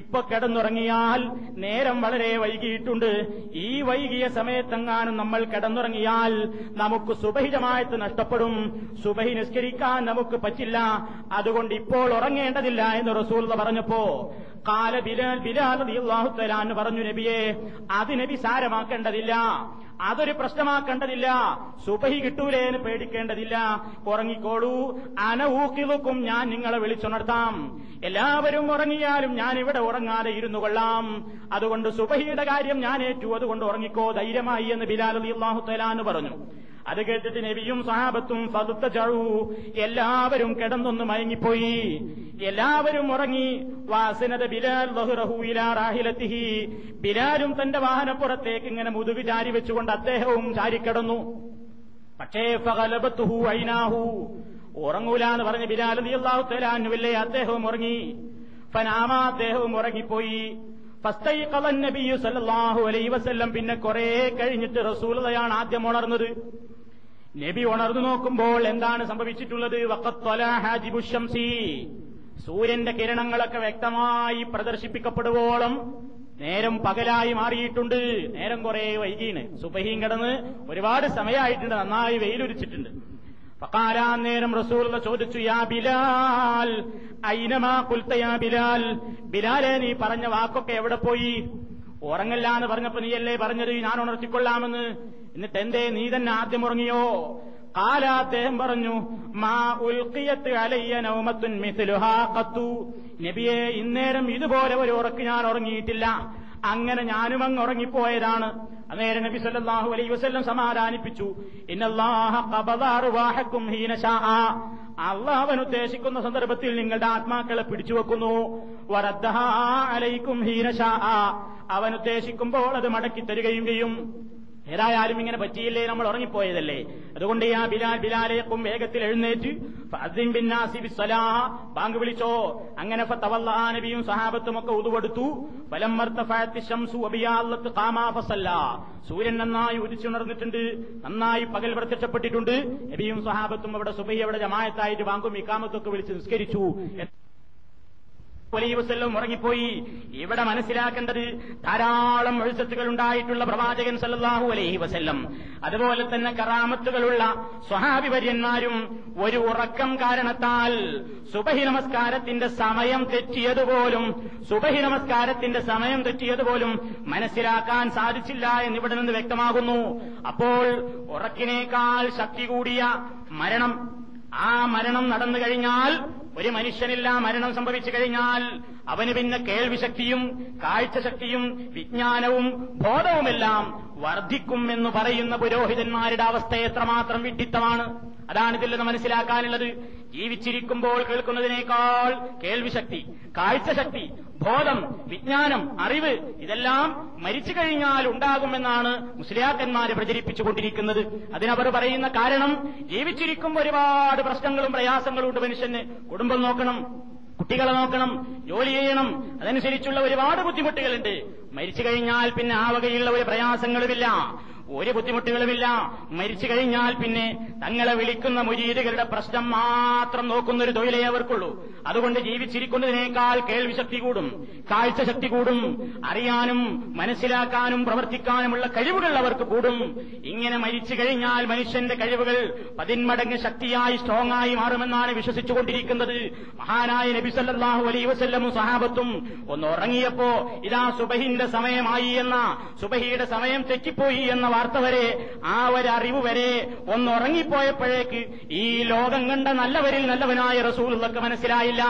ഇപ്പൊ കിടന്നുറങ്ങിയാൽ നേരം വളരെ വൈകിയിട്ടുണ്ട്. ഈ വൈകിയ സമയത്തെങ്ങാനും നമ്മൾ കിടന്നുറങ്ങിയാൽ നമുക്ക് സുബഹിജമായത്ത് നഷ്ടപ്പെടും. സുബഹി നിസ്കരിക്കാൻ നമുക്ക് പറ്റില്ല. അതുകൊണ്ട് ഇപ്പോൾ ഉറങ്ങേണ്ടതില്ല എന്ന് റസൂൽ പറഞ്ഞപ്പോ കാല ബിലാൽ ബിലാൽ എന്ന് പറഞ്ഞു നബിയെ അത് നബി സാരമാക്കേണ്ടതില്ല. അതൊരു പ്രശ്നമാക്കേണ്ടതില്ല. സുബഹി കിട്ടൂലേ എന്ന് പേടിക്കേണ്ടതില്ല. ഉറങ്ങിക്കോളൂ. അനഊക്കിലുക്കും ഞാൻ നിങ്ങളെ വിളിച്ചുണർത്താം. എല്ലാവരും ഉറങ്ങിയാലും ഞാൻ ഇവിടെ ഉറങ്ങാതെ ഇരുന്നു കൊള്ളാം. അതുകൊണ്ട് സുബഹിയുടെ കാര്യം ഞാൻ ഏറ്റു അതുകൊണ്ട് ഉറങ്ങിക്കോ ധൈര്യമായി എന്ന് ബിലാൽ അള്ളാഹു തലാന്ന് പറഞ്ഞു. അത് കേട്ടിട്ട് നബിയും സഹാബത്തും പതുത്ത ചഴു എല്ലാവരും കിടന്നൊന്ന് മയങ്ങിപ്പോയി. എല്ലാവരും ഉറങ്ങി. വാസനത ബിലാൽ റാഹിലത്തിഹി. ബിലാലും തന്റെ വാഹനപ്പുറത്തേക്ക് ഇങ്ങനെ മുതുകി ചാരി വെച്ചുകൊണ്ട് അദ്ദേഹവും ചാരിക്കിടന്നു. പക്ഷേ ഫലബത്തുഹു ഐനാഹു. ഉറങ്ങൂല എന്ന് പറഞ്ഞ ബിലാൽ അള്ളാഹു തലാനുവില്ലേ അദ്ദേഹവും ഉറങ്ങി. ഫനാമ അദ്ദേഹവും ഉറങ്ങിപ്പോയി. നബിയു സല്ലല്ലാഹു അലൈഹി വസല്ലം പിന്നെ കുറെ കഴിഞ്ഞിട്ട് റസൂലതയാണ് ആദ്യം ഉണർന്നത്. നബി ഉണർന്നു നോക്കുമ്പോൾ എന്താണ് സംഭവിച്ചിട്ടുള്ളത്? വക്കത്തൊലാഹാജിബുഷംസി സൂര്യന്റെ കിരണങ്ങളൊക്കെ വ്യക്തമായി പ്രദർശിപ്പിക്കപ്പെടുവോളം നേരം പകലായി മാറിയിട്ടുണ്ട്. നേരം കുറെ വൈകീണ്. സുബഹിയും കിടന്ന് ഒരുപാട് സമയമായിട്ടുണ്ട്. നന്നായി വെയിലുരിച്ചിട്ടുണ്ട്. പക്കാരാ നേരം റസൂലുള്ള ചോദിച്ചു യാ ബിലാൽ ഐനമാ ബിലാൽ? ബിലാലെ നീ പറഞ്ഞ വാക്കൊക്കെ എവിടെ പോയി? ഉറങ്ങല്ല എന്ന് പറഞ്ഞപ്പോ നീയല്ലേ പറഞ്ഞത്? ഞാൻ ഉണർത്തിക്കൊള്ളാമെന്ന്. എന്നിട്ട് എന്തേ നീ തന്നെ ആദ്യം ഉറങ്ങിയോ? കാല അദ്ദേഹം പറഞ്ഞു മാ ഉൽക്കിയത്ത് അലയ്യ നൗമത്തുൻ ഖത്തു. നബിയെ ഇന്നേരം ഇതുപോലെ ഒരു ഉറക്ക് ഞാൻ ഉറങ്ങിയിട്ടില്ല. അങ്ങനെ ഞാനും അങ്ങ് ഉറങ്ങിപ്പോയതാണ്. അന്നേരം നബി സല്ലാഹു അലൈ വസല്ലം സമാധാനിപ്പിച്ചു. ഇന്നല്ലാഹ ഖബദ അർവാഹക്കും ഹീന ശാഅ അള്ളാഹ് അവൻ ഉദ്ദേശിക്കുന്ന സന്ദർഭത്തിൽ നിങ്ങളുടെ ആത്മാക്കളെ പിടിച്ചു വെക്കുന്നു വറദ്ദഹാ അലൈക്കും ഹീന ശാഅ അവൻ ഉദ്ദേശിക്കുമ്പോൾ അത് മടക്കി തരികയും ചെയ്യും. ഏതായാലും ഇങ്ങനെ പറ്റിയില്ലേ? നമ്മൾ ഉറങ്ങിപ്പോയതല്ലേ? അതുകൊണ്ട് ആ ബിലാൽ ബിലാലേക്കും വേഗത്തിൽ എഴുന്നേറ്റ്. ബാങ്ക് വിളിച്ചോ. അങ്ങനെ നബിയും സഹാബത്തും ഒക്കെ ഉതുവെടുത്തു. സൂര്യൻ നന്നായി ഉദിച്ചുണർന്നിട്ടുണ്ട്. നന്നായി പകൽ പ്രത്യക്ഷപ്പെട്ടിട്ടുണ്ട്. നബിയും സഹാബത്തും അവിടെ സുബൈ അവിടെ ജമായത്തായിട്ട് ബാങ്കും ഇക്കാമത്തൊക്കെ വിളിച്ച് നിസ്കരിച്ചു. അലൈഹി വസല്ലം ഉറങ്ങിപ്പോയി. ഇവിടെ മനസ്സിലാക്കേണ്ടത് ധാരാളം എഴുത്തുകൾ ഉണ്ടായിട്ടുള്ള പ്രവാചകൻ സല്ലാഹു അലൈഹി വസല്ലം. അതുപോലെ തന്നെ കറാമത്തുകളുള്ള സ്വഹാഭിപര്യന്മാരും ഒരു ഉറക്കം കാരണത്താൽ സുബഹി നമസ്കാരത്തിന്റെ സമയം തെറ്റിയതുപോലും സുബഹി നമസ്കാരത്തിന്റെ സമയം തെറ്റിയതുപോലും മനസ്സിലാക്കാൻ സാധിച്ചില്ല എന്നിവിടെ നിന്ന് വ്യക്തമാകുന്നു. അപ്പോൾ ഉറക്കിനേക്കാൾ ശക്തി കൂടിയ മരണം ആ മരണം നടന്നു കഴിഞ്ഞാൽ ഒരു മനുഷ്യനില്ല മരണം സംഭവിച്ചു കഴിഞ്ഞാൽ അവന് പിന്നെ കേൾവിശക്തിയും കാഴ്ചശക്തിയും വിജ്ഞാനവും ബോധവുമെല്ലാം വർദ്ധിക്കും എന്ന് പറയുന്ന പുരോഹിതന്മാരുടെ അവസ്ഥ എത്രമാത്രം വിഡിത്തമാണ് അതാണ് ഇതിൽ നിന്ന് മനസ്സിലാക്കാനുള്ളത്. ജീവിച്ചിരിക്കുമ്പോൾ കേൾക്കുന്നതിനേക്കാൾ കേൾവിശക്തി കാഴ്ചശക്തി ബോധം വിജ്ഞാനം അറിവ് ഇതെല്ലാം മരിച്ചു കഴിഞ്ഞാൽ ഉണ്ടാകുമെന്നാണ് മുസ്ലിയാക്കന്മാരെ പ്രചരിപ്പിച്ചുകൊണ്ടിരിക്കുന്നത്. അതിനവർ പറയുന്ന കാരണം ജീവിച്ചിരിക്കുമ്പോൾ ഒരുപാട് പ്രശ്നങ്ങളും പ്രയാസങ്ങളും ഉണ്ട് മനുഷ്യന്. കുടുംബം നോക്കണം കുട്ടികളെ നോക്കണം ജോലി ചെയ്യണം അതനുസരിച്ചുള്ള ഒരുപാട് ബുദ്ധിമുട്ടുകളുണ്ട്. മരിച്ചു കഴിഞ്ഞാൽ പിന്നെ ആ വകയുള്ള ഒരു പ്രയാസങ്ങളുമില്ല. ഒരു ബുദ്ധിമുട്ടുകളുമില്ല. മരിച്ചു കഴിഞ്ഞാൽ പിന്നെ തങ്ങളെ വിളിക്കുന്ന മുരീദുകളുടെ പ്രശ്നം മാത്രം നോക്കുന്ന ഒരു തൊഴിലേ അവർക്കുള്ളൂ. അതുകൊണ്ട് ജീവിച്ചിരിക്കുന്നതിനേക്കാൾ കേൾവിശക്തി കൂടും കാഴ്ചശക്തി കൂടും അറിയാനും മനസ്സിലാക്കാനും പ്രവർത്തിക്കാനുമുള്ള കഴിവുകൾ അവർക്ക് കൂടും. ഇങ്ങനെ മരിച്ചു കഴിഞ്ഞാൽ മനുഷ്യന്റെ കഴിവുകൾ പതിന്മടങ്ങ് ശക്തിയായി സ്ട്രോങ് ആയി മാറുമെന്നാണ് വിശ്വസിച്ചുകൊണ്ടിരിക്കുന്നത്. മഹാനായ നബിസല്ലാഹു അലൈ വസല്ലമും സഹാബത്തും ഒന്ന് ഉറങ്ങിയപ്പോ ഇതാ സുബഹിന്റെ സമയമായി എന്ന സുബഹിയുടെ സമയം തെറ്റിപ്പോയി എന്ന വാർത്ത വരെ ആ ഒരു അറിവ് വരെ ഒന്ന് ഉറങ്ങിപ്പോയപ്പോഴേക്ക് ഈ ലോകം കണ്ട നല്ലവരിൽ നല്ലവനായ റസൂലൊക്കെ മനസ്സിലായില്ല.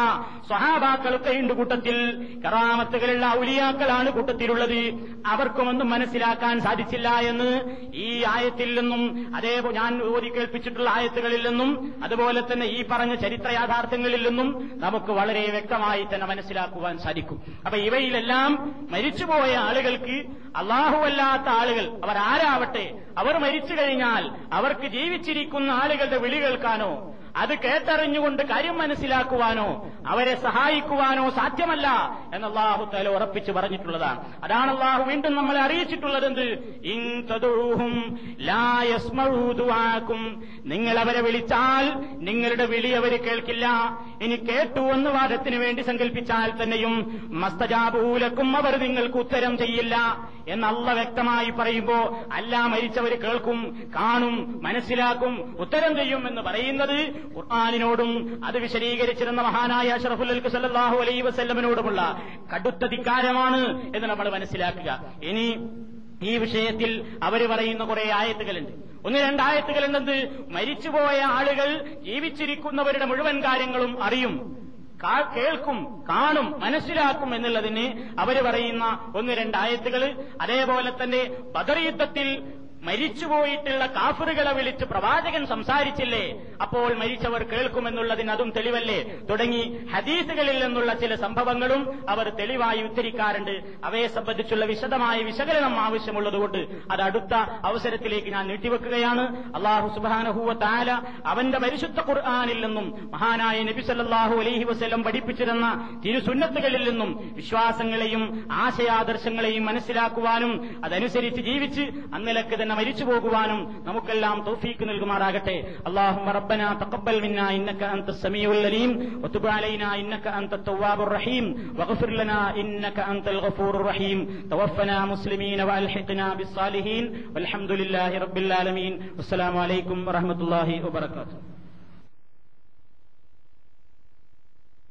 സ്വഹാബാക്കളൊക്കെ ഉണ്ട് കൂട്ടത്തിൽ. കറാമത്തുകളുള്ള ഔലിയാക്കളാണ് കൂട്ടത്തിലുള്ളത്. അവർക്കുമൊന്നും മനസ്സിലാക്കാൻ സാധിച്ചില്ല എന്ന് ഈ ആയത്തിൽ നിന്നും അതേ ഞാൻ ഓതി കേൾപ്പിച്ചിട്ടുള്ള ആയത്തുകളിൽ നിന്നും അതുപോലെ തന്നെ ഈ പറഞ്ഞ ചരിത്ര യാഥാർത്ഥ്യങ്ങളിൽ നിന്നും നമുക്ക് വളരെ വ്യക്തമായി തന്നെ മനസ്സിലാക്കുവാൻ സാധിക്കും. അപ്പൊ ഇവയിലെല്ലാം മരിച്ചുപോയ ആളുകൾക്ക് അള്ളാഹുവല്ലാത്ത ആളുകൾ അവർ ആരാവട്ടെ അവർ മരിച്ചു കഴിഞ്ഞാൽ അവർക്ക് ജീവിച്ചിരിക്കുന്ന ആളുകളുടെ വിളി കേൾക്കാനോ അത് കേട്ടറിഞ്ഞുകൊണ്ട് കാര്യം മനസ്സിലാക്കുവാനോ അവരെ സഹായിക്കുവാനോ സാധ്യമല്ല എന്ന് അള്ളാഹു തല ഉറപ്പിച്ചു പറഞ്ഞിട്ടുള്ളതാണ്. അതാണ് അള്ളാഹു വീണ്ടും നമ്മളെ അറിയിച്ചിട്ടുള്ളത് എന്ത് നിങ്ങൾ അവരെ വിളിച്ചാൽ നിങ്ങളുടെ വിളി അവർ കേൾക്കില്ല. ഇനി കേട്ടു എന്ന് വാദത്തിന് വേണ്ടി സങ്കല്പിച്ചാൽ തന്നെയും മസ്തജാബൂലക്കും അവർ നിങ്ങൾക്ക് ഉത്തരം ചെയ്യില്ല എന്നല്ല വ്യക്തമായി പറയുമ്പോ അല്ല മരിച്ചവർ കേൾക്കും കാണും മനസ്സിലാക്കും ഉത്തരം ചെയ്യും എന്ന് പറയുന്നത് ഖുർആാനിനോടും അത് വിശദീകരിച്ചിരുന്ന മഹാനായ അഷറഫുൽ സല്ലാഹു അലൈ വസ്ല്ലമിനോടുമുള്ള കടുത്ത ധിക്കാരമാണ് എന്ന് നമ്മൾ മനസ്സിലാക്കുക. ഇനി ഈ വിഷയത്തിൽ അവർ പറയുന്ന കുറെ ആയത്തുകളുണ്ട്. ഒന്ന് രണ്ടായത്തുകളുണ്ടെന്ന് മരിച്ചുപോയ ആളുകൾ ജീവിച്ചിരിക്കുന്നവരുടെ മുഴുവൻ കാര്യങ്ങളും അറിയും കേൾക്കും കാണും മനസ്സിലാക്കും എന്നുള്ളതിന് അവർ പറയുന്ന ഒന്ന് രണ്ടായത്തുകൾ അതേപോലെ തന്നെ ബദർ യുദ്ധത്തിൽ മരിച്ചുപോയിട്ടുള്ള കാഫറുകളെ വിളിച്ച് പ്രവാചകൻ സംസാരിച്ചില്ലേ? അപ്പോൾ മരിച്ചവർ കേൾക്കുമെന്നുള്ളതിന് അതും തെളിവല്ലേ? തുടങ്ങി ഹദീസുകളിൽ നിന്നുള്ള ചില സംഭവങ്ങളും അവർ തെളിവായി ഉദ്ധരിക്കാറുണ്ട്. അവയെ സംബന്ധിച്ചുള്ള വിശദമായ വിശകലനം ആവശ്യമുള്ളതുകൊണ്ട് അത് അടുത്ത അവസരത്തിലേക്ക് ഞാൻ നീട്ടിവെക്കുകയാണ്. അള്ളാഹു സുബാനഹുവ താല അവന്റെ പരിശുദ്ധ ഖുർആാനിൽ നിന്നും മഹാനായ നബി സല്ലല്ലാഹു അലൈഹി വസല്ലം പഠിപ്പിച്ചിരുന്ന തിരുസുന്നത്തുകളിൽ നിന്നും വിശ്വാസങ്ങളെയും ആശയാദർശങ്ങളെയും മനസ്സിലാക്കുവാനും അതനുസരിച്ച് ജീവിച്ച് അന്നിലക്ക് തന്നെ മരിച്ചു പോകുവാനും നമുക്കെല്ലാം തൗഫീക്ക് നൽകുമാറാകട്ടെ اللهم ربنا تقبل منا انك انت السميع العليم وتب علينا انك انت التواب الرحيم واغفر لنا انك انت الغفور الرحيم توفنا مسلمين والحقنا بالصالحين والحمد لله رب العالمين والسلام عليكم ورحمه الله وبركاته